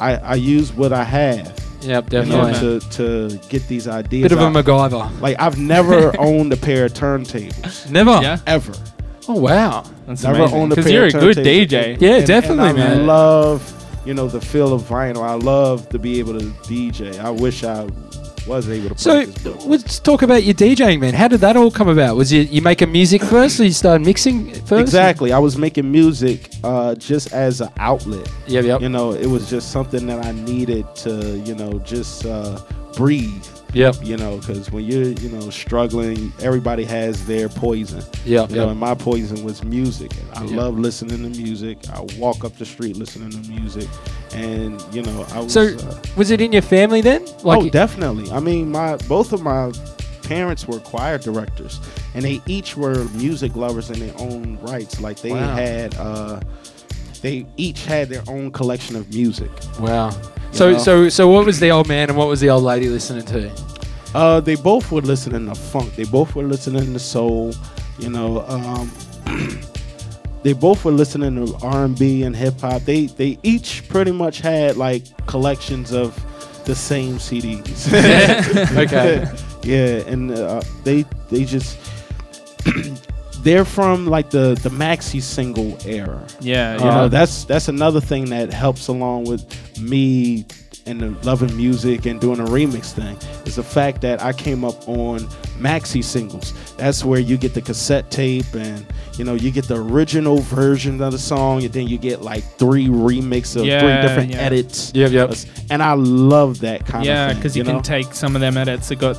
[SPEAKER 5] I I use what I have,
[SPEAKER 4] Yep,
[SPEAKER 5] you know,
[SPEAKER 4] definitely.
[SPEAKER 5] to to get these ideas.
[SPEAKER 4] Bit of a
[SPEAKER 5] out.
[SPEAKER 4] MacGyver.
[SPEAKER 5] like I've never owned a pair of turntables
[SPEAKER 4] Never.
[SPEAKER 3] Yeah,
[SPEAKER 5] ever.
[SPEAKER 4] Oh wow.
[SPEAKER 3] that's
[SPEAKER 5] Never
[SPEAKER 3] amazing.
[SPEAKER 5] owned a pair.
[SPEAKER 3] Because
[SPEAKER 5] pair
[SPEAKER 3] you're a good
[SPEAKER 5] turntables.
[SPEAKER 3] DJ.
[SPEAKER 4] Yeah,
[SPEAKER 5] And-
[SPEAKER 4] definitely,
[SPEAKER 5] and I
[SPEAKER 4] man.
[SPEAKER 5] love you know the feel of vinyl. I love to be able to DJ. I wish I was able to.
[SPEAKER 4] So let's talk about your DJing, man. How did that all come about? Was you you making music first, or you started mixing first?
[SPEAKER 5] Exactly. I was making music uh, just as an outlet.
[SPEAKER 4] Yep, yep,
[SPEAKER 5] You know, it was just something that I needed to, you know, just uh, breathe.
[SPEAKER 4] Yep,
[SPEAKER 5] You know, because when you're, you know, struggling, everybody has their poison.
[SPEAKER 4] Yeah.
[SPEAKER 5] You know, and my poison was music. I
[SPEAKER 4] Yeah.
[SPEAKER 5] love listening to music. I walk up the street listening to music, and you know, I was.
[SPEAKER 4] So,
[SPEAKER 5] uh,
[SPEAKER 4] was it in your family then?
[SPEAKER 5] oh, definitely. I mean, my both of my parents were choir directors, and they each were music lovers in their own rights. Like they
[SPEAKER 4] Wow.
[SPEAKER 5] had, uh, they each had their own collection of music.
[SPEAKER 4] wow. So,
[SPEAKER 5] know?
[SPEAKER 4] so, so, what was the old man and what was the old lady listening to?
[SPEAKER 5] Uh, they both were listening to funk. They both were listening to soul. You know, um, they both were listening to R and B and hip hop. They they each pretty much had like collections of the same CDs.
[SPEAKER 4] Okay.
[SPEAKER 5] yeah, and uh, they they just they're from like the the maxi single era.
[SPEAKER 3] Yeah,
[SPEAKER 5] You
[SPEAKER 3] yeah.
[SPEAKER 5] know, that's that's another thing that helps along with me and the loving music and doing a remix thing is the fact that I came up on maxi singles. That's where you get the cassette tape and you know you get the original version of the song and then you get like three remix of three different
[SPEAKER 3] yeah.
[SPEAKER 5] edits.
[SPEAKER 4] Yep, yep.
[SPEAKER 5] And I love that kind
[SPEAKER 3] yeah,
[SPEAKER 5] of thing.
[SPEAKER 3] because you,
[SPEAKER 5] know?
[SPEAKER 3] can take some of them edits that got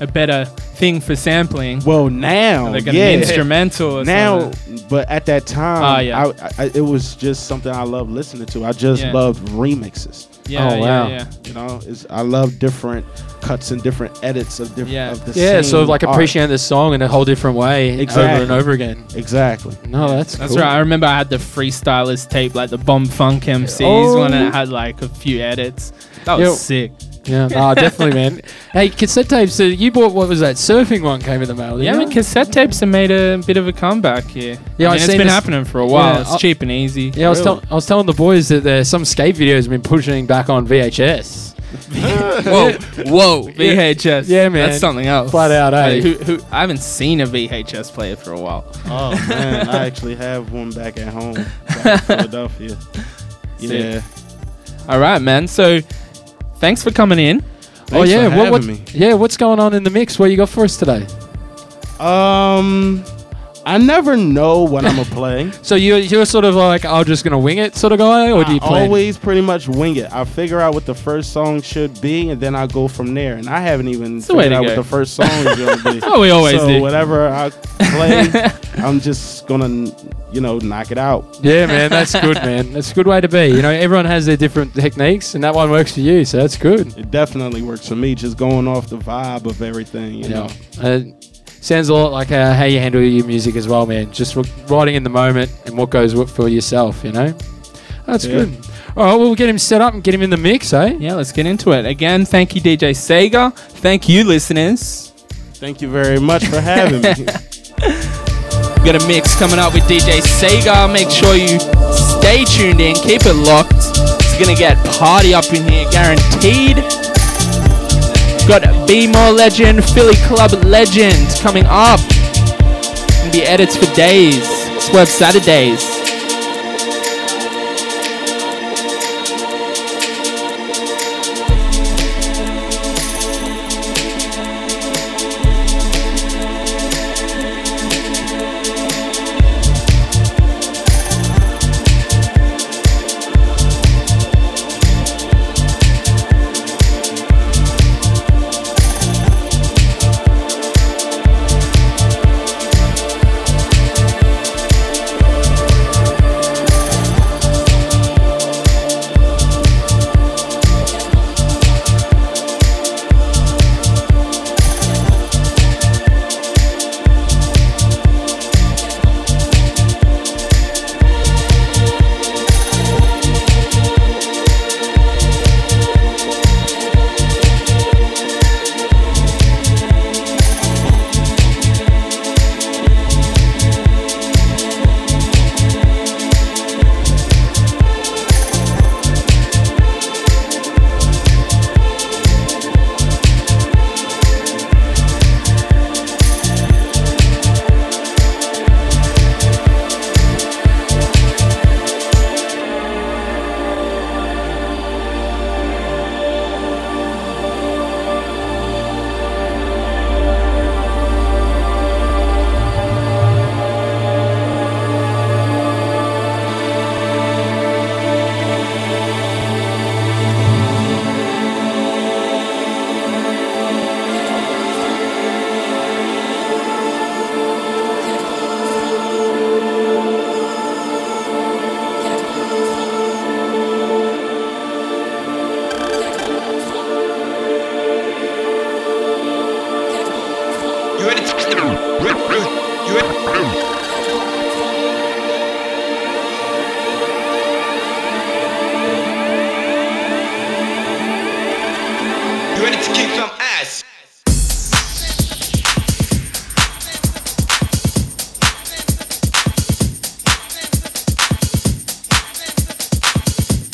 [SPEAKER 3] a better thing for sampling.
[SPEAKER 5] Well, now,
[SPEAKER 3] like an
[SPEAKER 5] yeah.
[SPEAKER 3] instrumental or
[SPEAKER 5] now,
[SPEAKER 3] something.
[SPEAKER 5] but at that time,
[SPEAKER 3] Ah, yeah.
[SPEAKER 5] I, I, it was just something I loved listening to. I just
[SPEAKER 3] Yeah.
[SPEAKER 5] loved remixes.
[SPEAKER 3] Yeah,
[SPEAKER 4] Oh, wow.
[SPEAKER 3] yeah, yeah.
[SPEAKER 5] You know, it's, I love different cuts and different edits of different
[SPEAKER 3] Yeah.
[SPEAKER 5] of the
[SPEAKER 4] Yeah,
[SPEAKER 5] same
[SPEAKER 4] sort of like
[SPEAKER 5] art.
[SPEAKER 4] appreciating the song in a whole different way over and over again.
[SPEAKER 5] exactly.
[SPEAKER 4] No, that's
[SPEAKER 3] That's
[SPEAKER 4] cool.
[SPEAKER 3] right. I remember I had the freestylers tape, like the Bomfunk MC's
[SPEAKER 4] Oh.
[SPEAKER 3] one, and it had like a few edits. That was
[SPEAKER 4] Yo.
[SPEAKER 3] sick.
[SPEAKER 4] Yeah, no, definitely, man. Hey, cassette tapes. So you bought what was that? Surfing one came in the mail.
[SPEAKER 3] Yeah, I mean, cassette tapes have made a bit of a comeback here.
[SPEAKER 4] Yeah,
[SPEAKER 3] I
[SPEAKER 4] I
[SPEAKER 3] mean, it's
[SPEAKER 4] seen
[SPEAKER 3] been
[SPEAKER 4] this-
[SPEAKER 3] happening for a while.
[SPEAKER 4] Yeah,
[SPEAKER 3] it's
[SPEAKER 4] I-
[SPEAKER 3] cheap and easy.
[SPEAKER 4] Yeah, I was, tell- I was telling the boys that there's some skate videos have been pushing back on VHS.
[SPEAKER 3] Whoa, whoa, VHS.
[SPEAKER 4] Yeah, man.
[SPEAKER 3] That's something else.
[SPEAKER 4] Flat out, eh?
[SPEAKER 3] Hey, who, who, I haven't seen a VHS player for a while.
[SPEAKER 5] Oh man, I actually have one back at home, back in Philadelphia. Yeah.
[SPEAKER 3] All right, man. So, thanks for coming in.
[SPEAKER 4] oh yeah,
[SPEAKER 5] for
[SPEAKER 4] what, what,
[SPEAKER 5] me.
[SPEAKER 4] yeah. What's going on in the mix? What you got for us today?
[SPEAKER 5] Um, I never know what I'm gonna play.
[SPEAKER 4] So you you're sort of like I'm just gonna wing it sort of guy, or do you
[SPEAKER 5] I
[SPEAKER 4] plan?
[SPEAKER 5] always pretty much wing it. I figure out what the first song should be, and then I go from there. And I haven't even
[SPEAKER 3] the way
[SPEAKER 5] figured
[SPEAKER 3] to
[SPEAKER 5] out
[SPEAKER 3] go.
[SPEAKER 5] what the first song is gonna be.
[SPEAKER 3] Oh, we always
[SPEAKER 5] so
[SPEAKER 3] do.
[SPEAKER 5] whatever I play, I'm just gonna, you know, knock it out.
[SPEAKER 4] Yeah, man, that's good, man. That's a good way to be. You know, everyone has their different techniques, and that one works for you, so that's good.
[SPEAKER 5] It definitely works for me. Just going off the vibe of everything, you know.
[SPEAKER 4] Uh, sounds a lot like uh, how you handle your music as well, man. Just writing in the moment and what goes for yourself, you know. That's
[SPEAKER 5] Yeah.
[SPEAKER 4] good. All right, we'll get him set up and get him in the mix, eh?
[SPEAKER 3] Yeah, let's get into it. Again, thank you, DJ Sega. Thank you, listeners.
[SPEAKER 5] Thank you very much for having me.
[SPEAKER 3] We got a mix coming up with DJ Sega. Make sure you stay tuned in, keep it locked. It's gonna get party up in here, guaranteed. Got B-More Legend, Philly Club Legend coming up. Gonna be edits for days. Swerve Saturdays.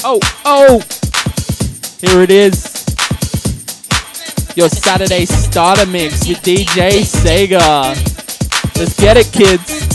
[SPEAKER 6] Oh, oh! Here it is. Your Saturday starter mix with DJ Sega. Let's get it, kids.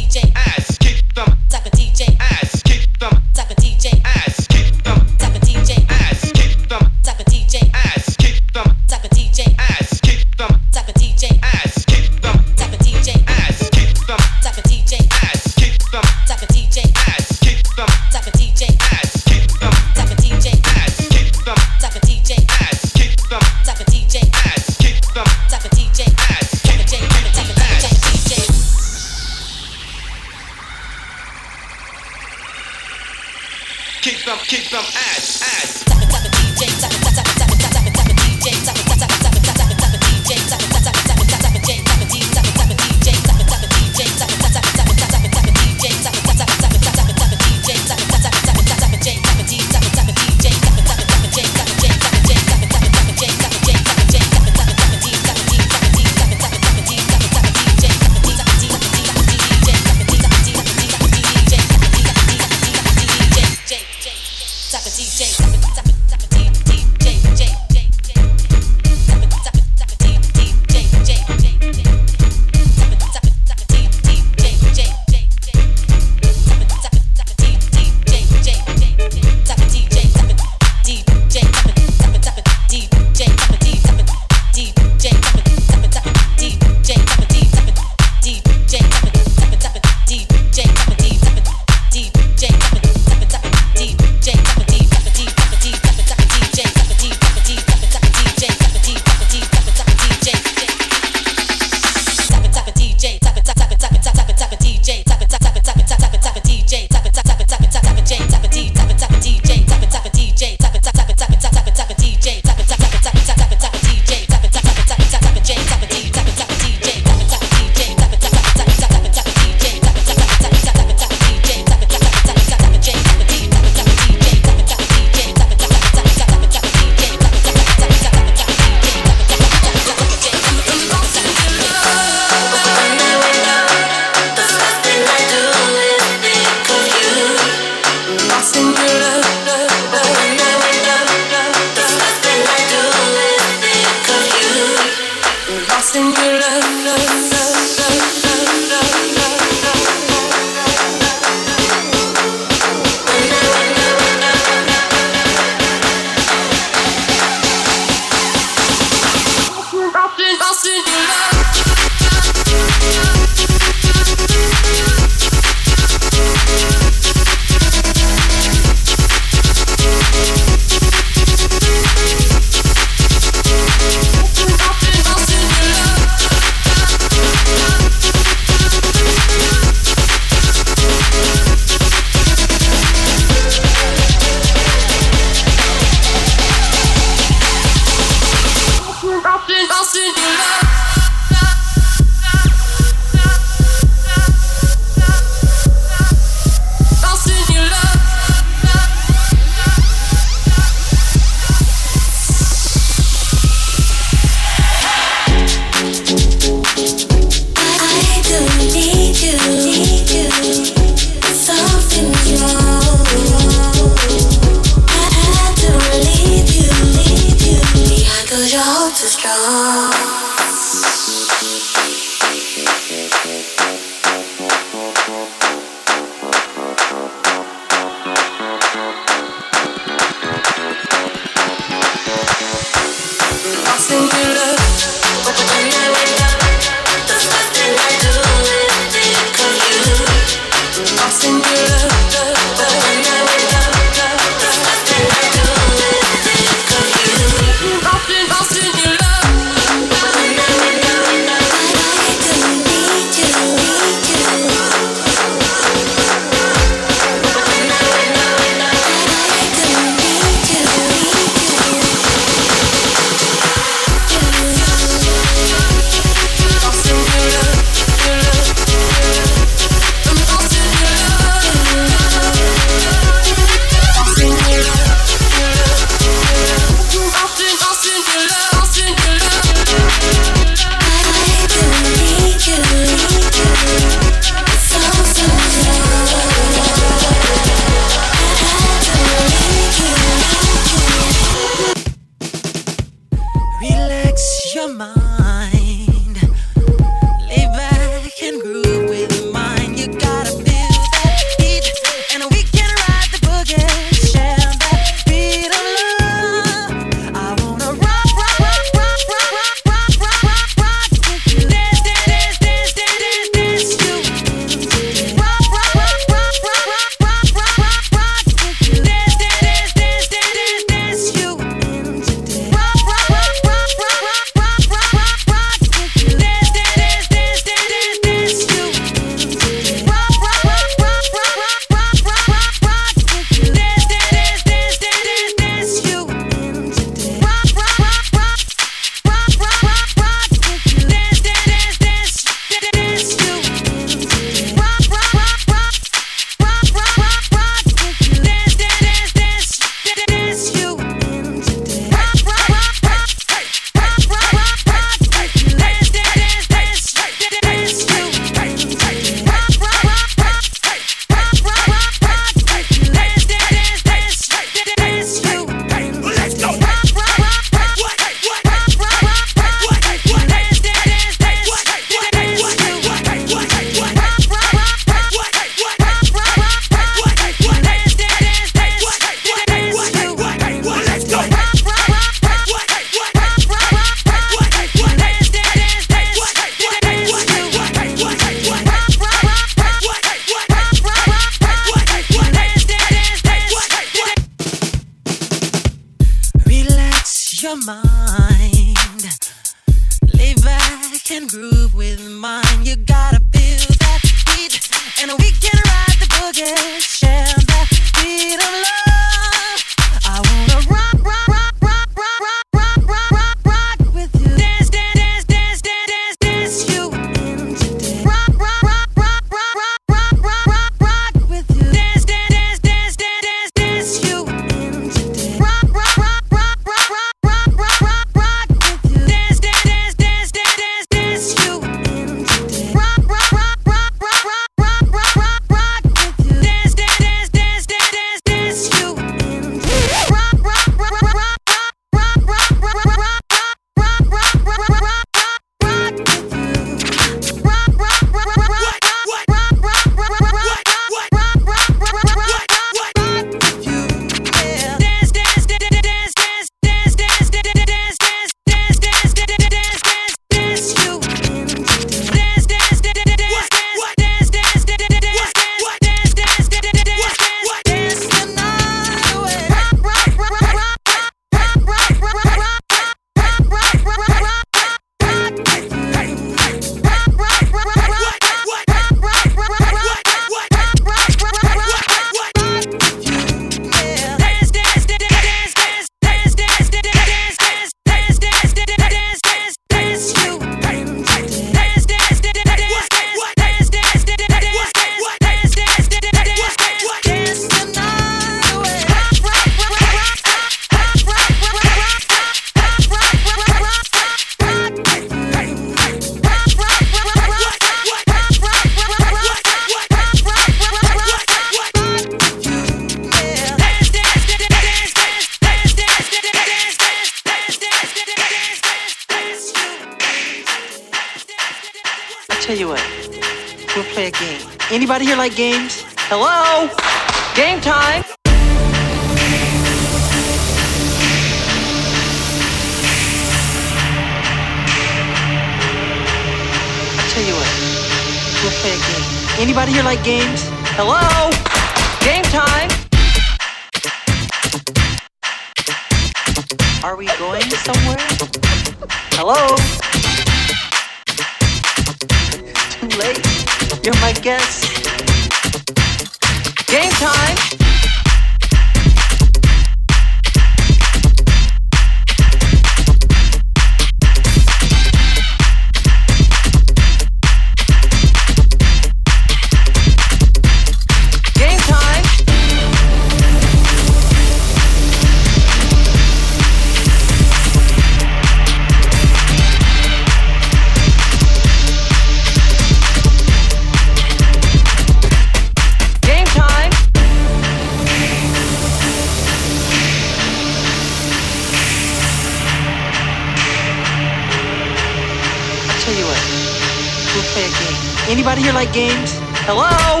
[SPEAKER 7] of
[SPEAKER 8] here like games. Hello?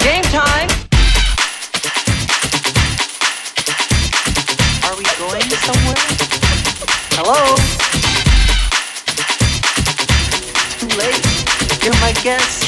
[SPEAKER 8] Game time! Are we going somewhere? Hello? Too late. You're my guest.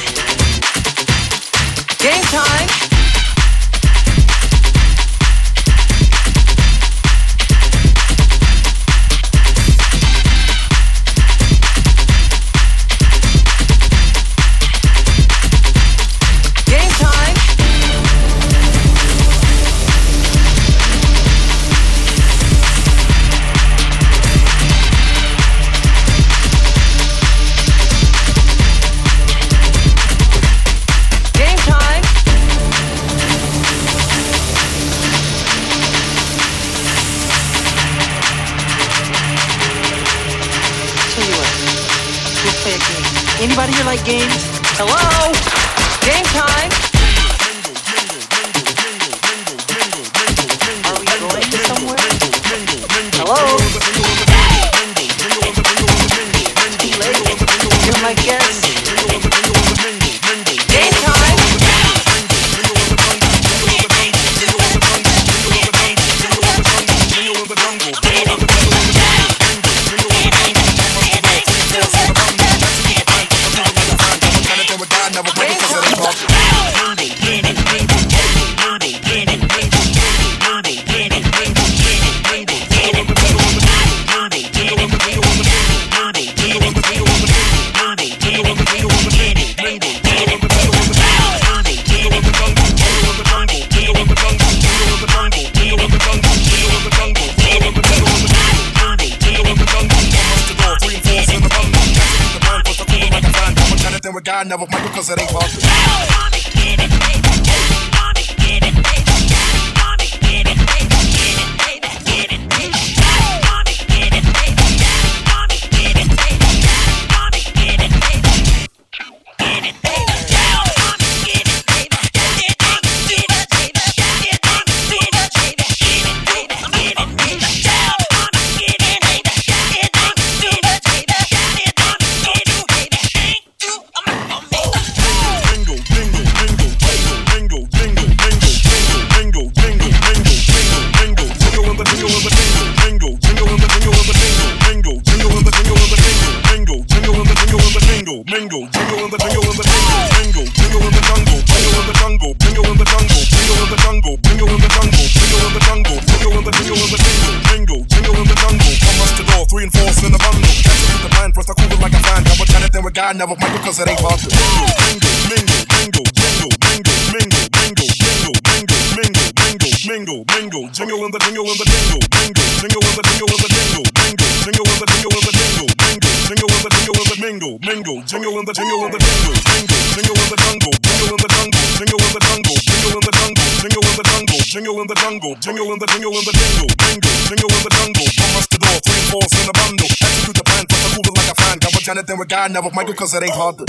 [SPEAKER 9] cause it ain't hard to.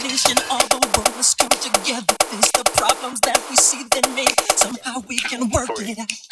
[SPEAKER 10] Deletion all the world was come together. These the problems that we see, then maybe somehow we can work oh, it
[SPEAKER 11] out.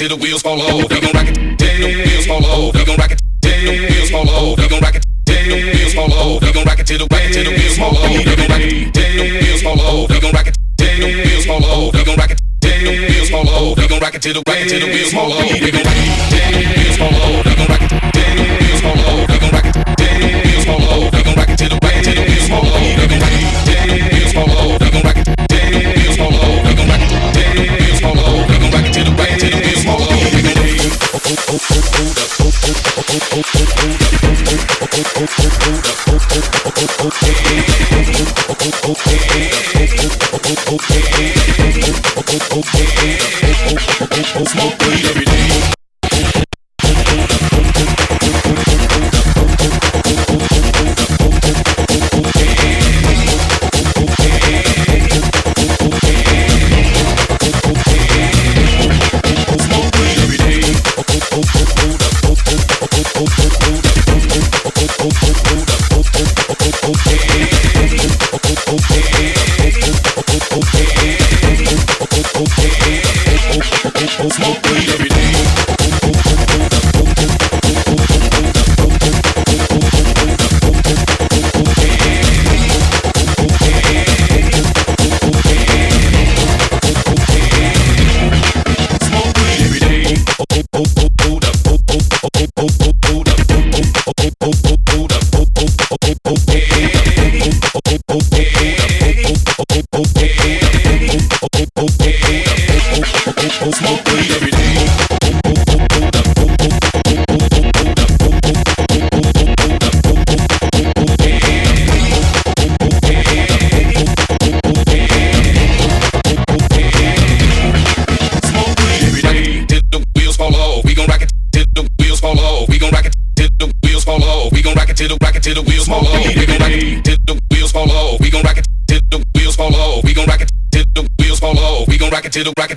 [SPEAKER 12] till the wheels fall off.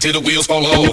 [SPEAKER 12] Till the wheels fall off.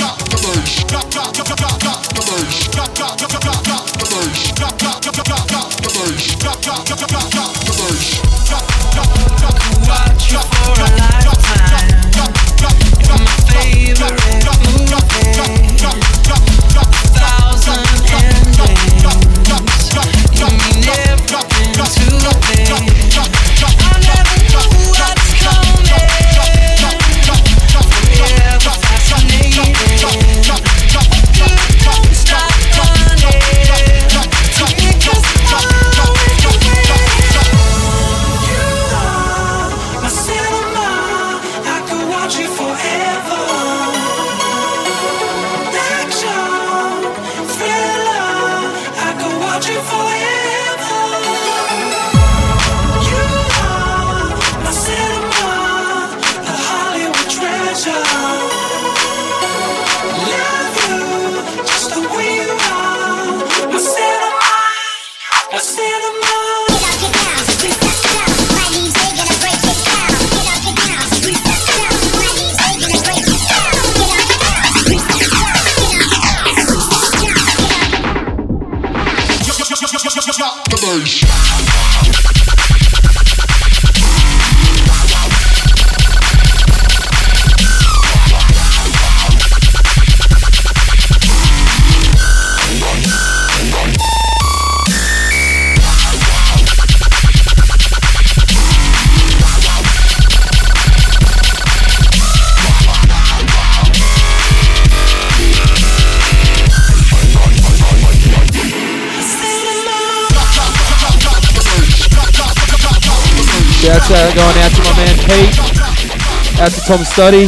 [SPEAKER 13] Tom Study,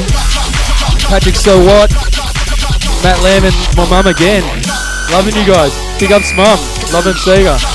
[SPEAKER 13] Patrick So What, Matt Lamb, and my mum again. Loving you guys. Big ups, mum. Loving Sega.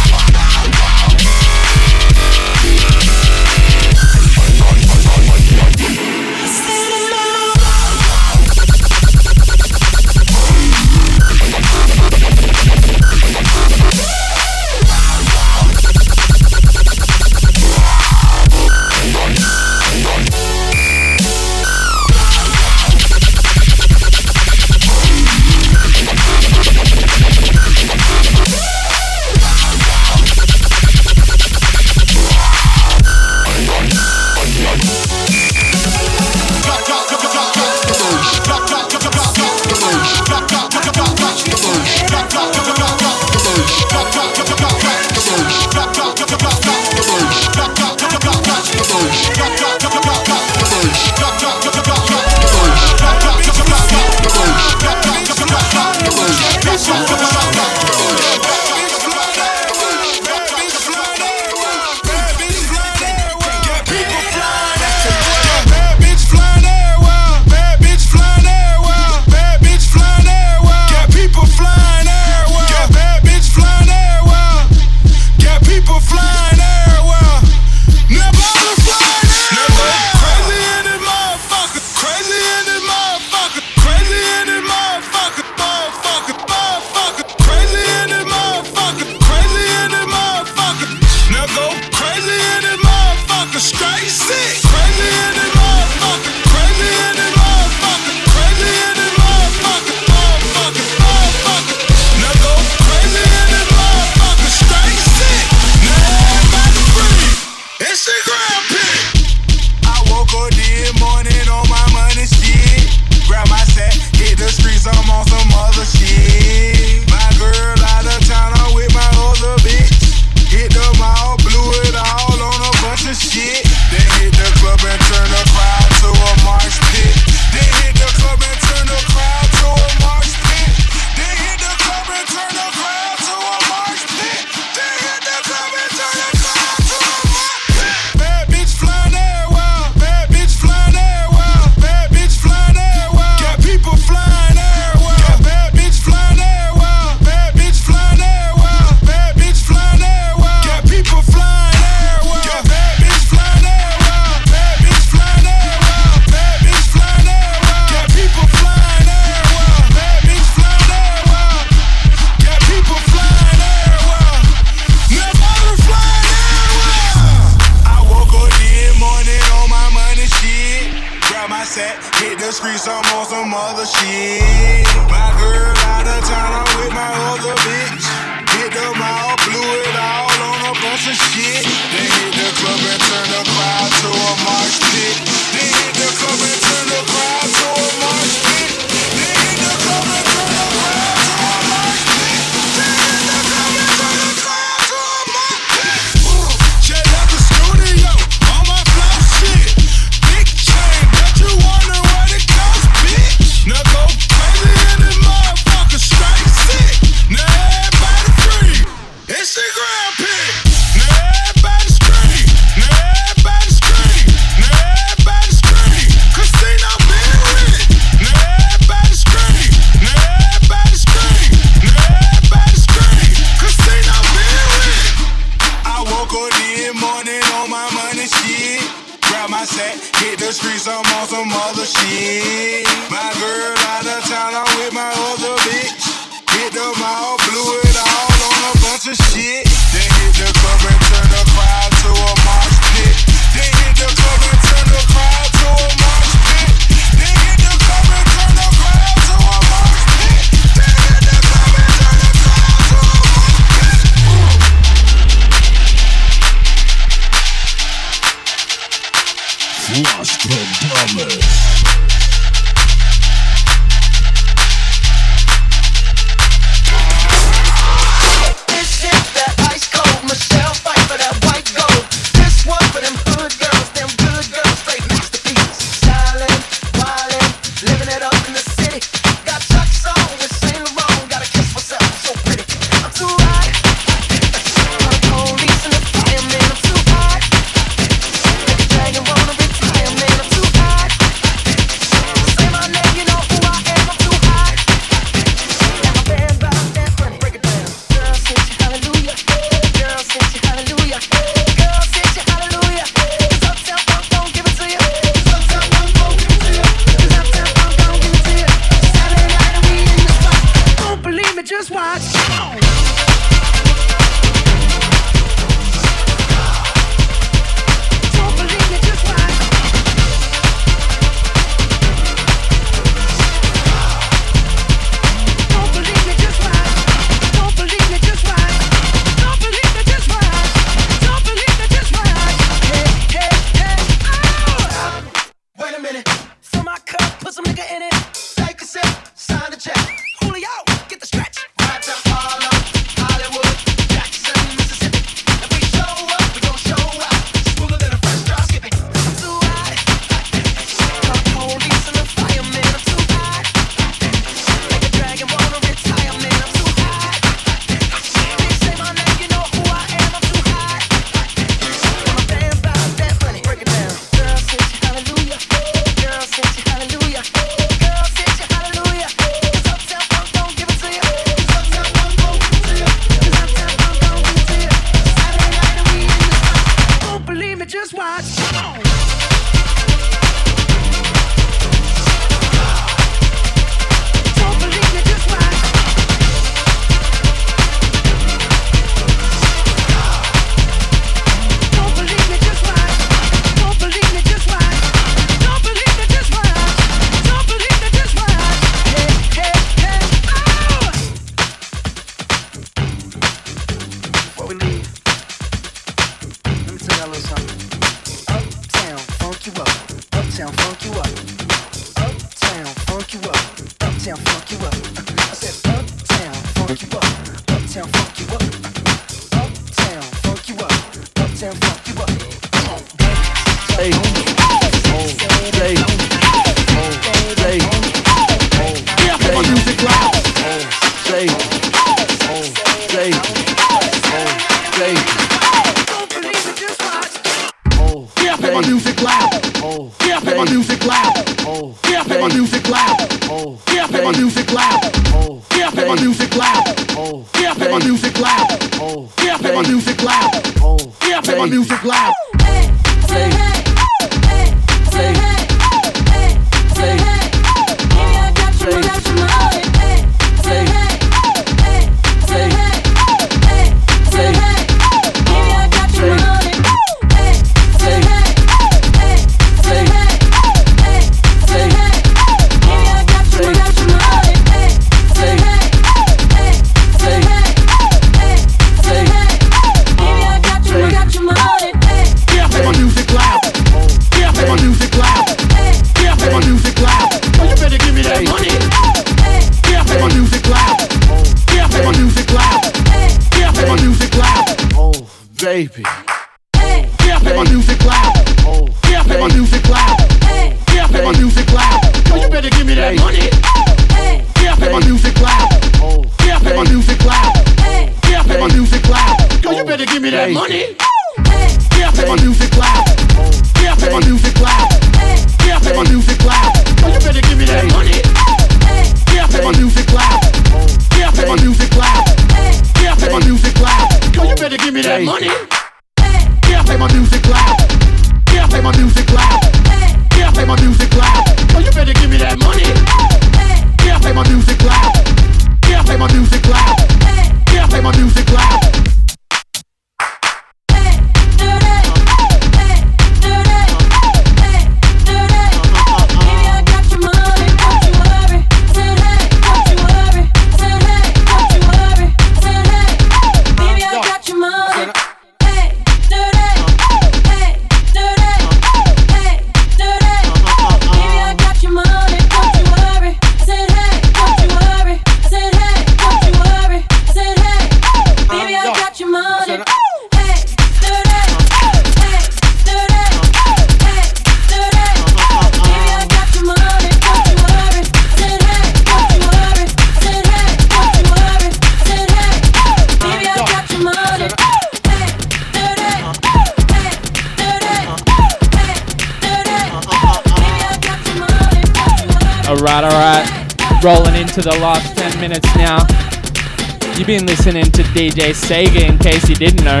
[SPEAKER 11] Sega, in case you didn't know.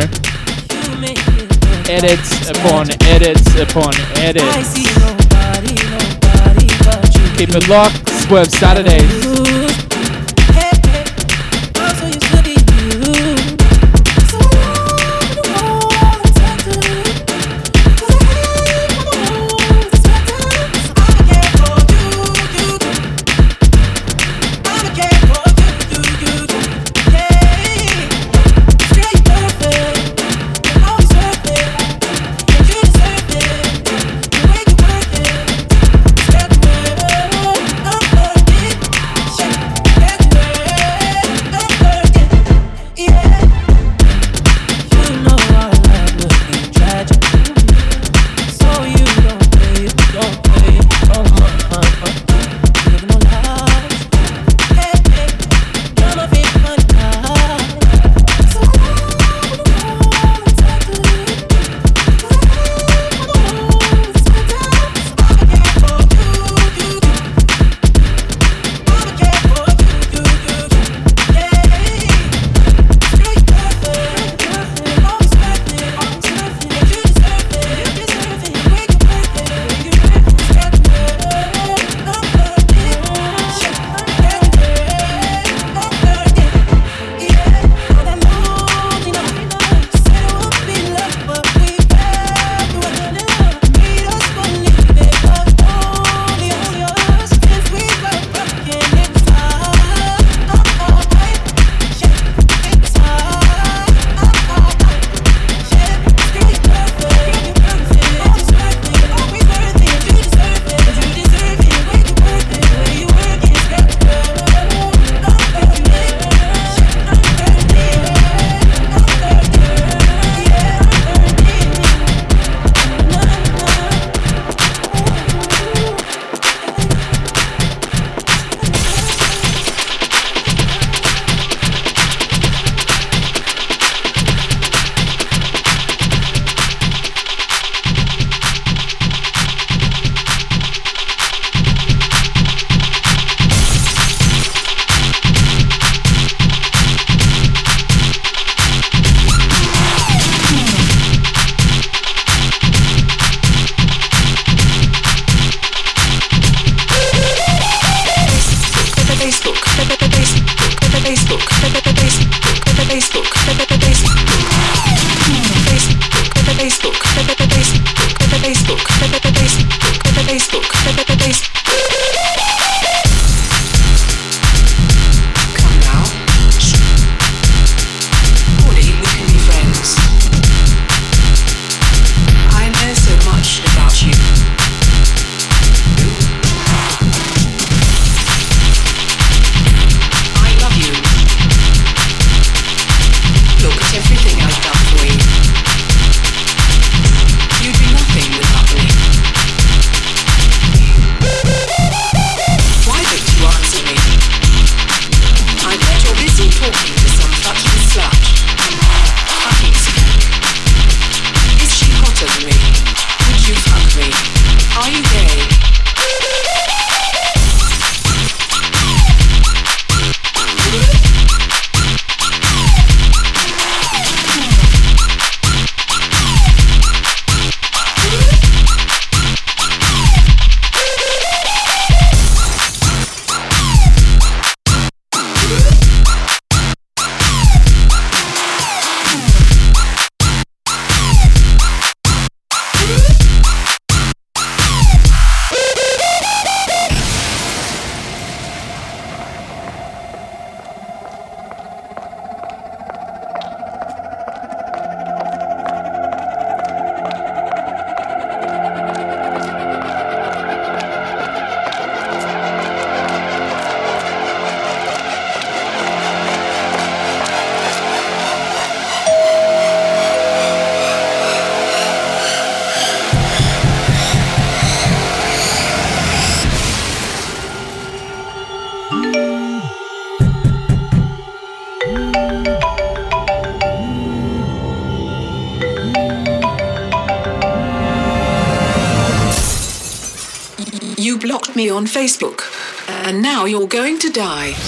[SPEAKER 11] Edits upon edits upon edits. Keep it locked, Swerve Saturdays.
[SPEAKER 14] To die.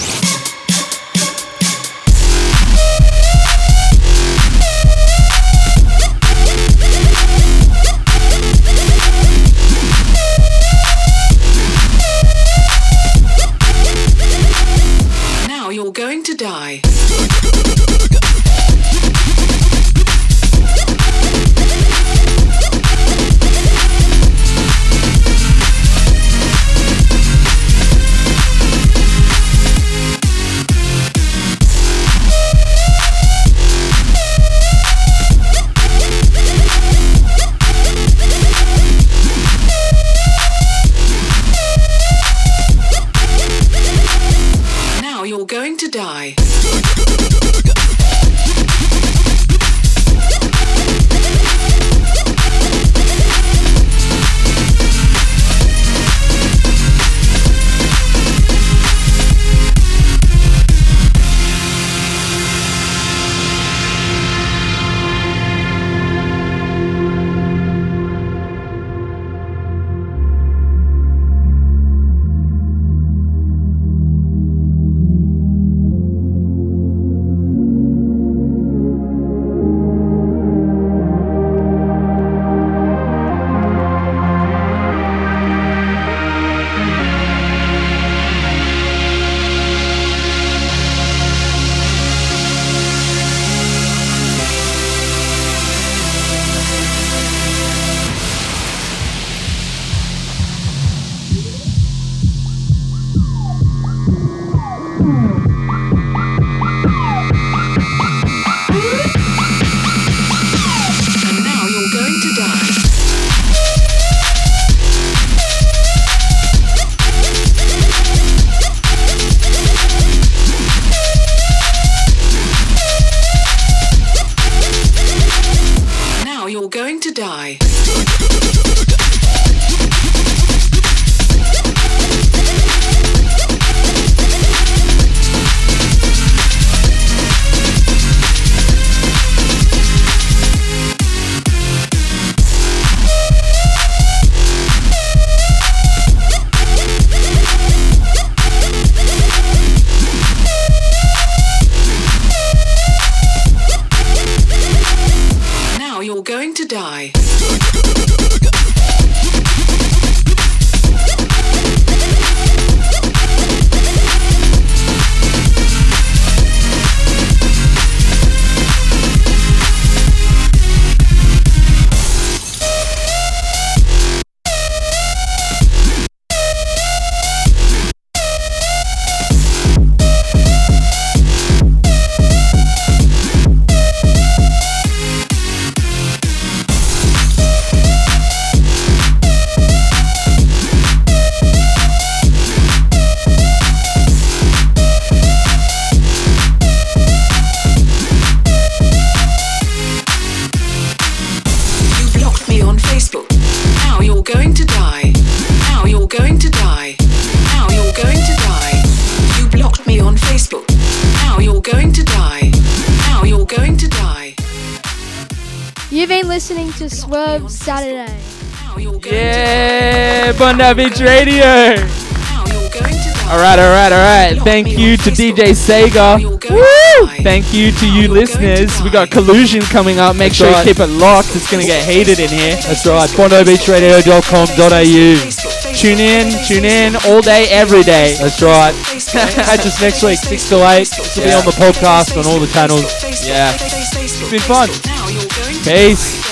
[SPEAKER 3] Bondi Beach Radio. All right, all right, all right. Thank you to DJ Sega. Woo! Thank you to you listeners. We got collusion coming up. Make
[SPEAKER 4] That's
[SPEAKER 3] sure
[SPEAKER 4] right.
[SPEAKER 3] you keep it locked. It's gonna get heated in here.
[SPEAKER 4] That's right. BondiBeachRadio.com.au.
[SPEAKER 3] Tune in, tune in all day, every day.
[SPEAKER 4] That's right. Catch us next week, 6 to 8. This will be on the podcast on all the channels.
[SPEAKER 3] Yeah.
[SPEAKER 4] It's been fun.
[SPEAKER 3] Peace.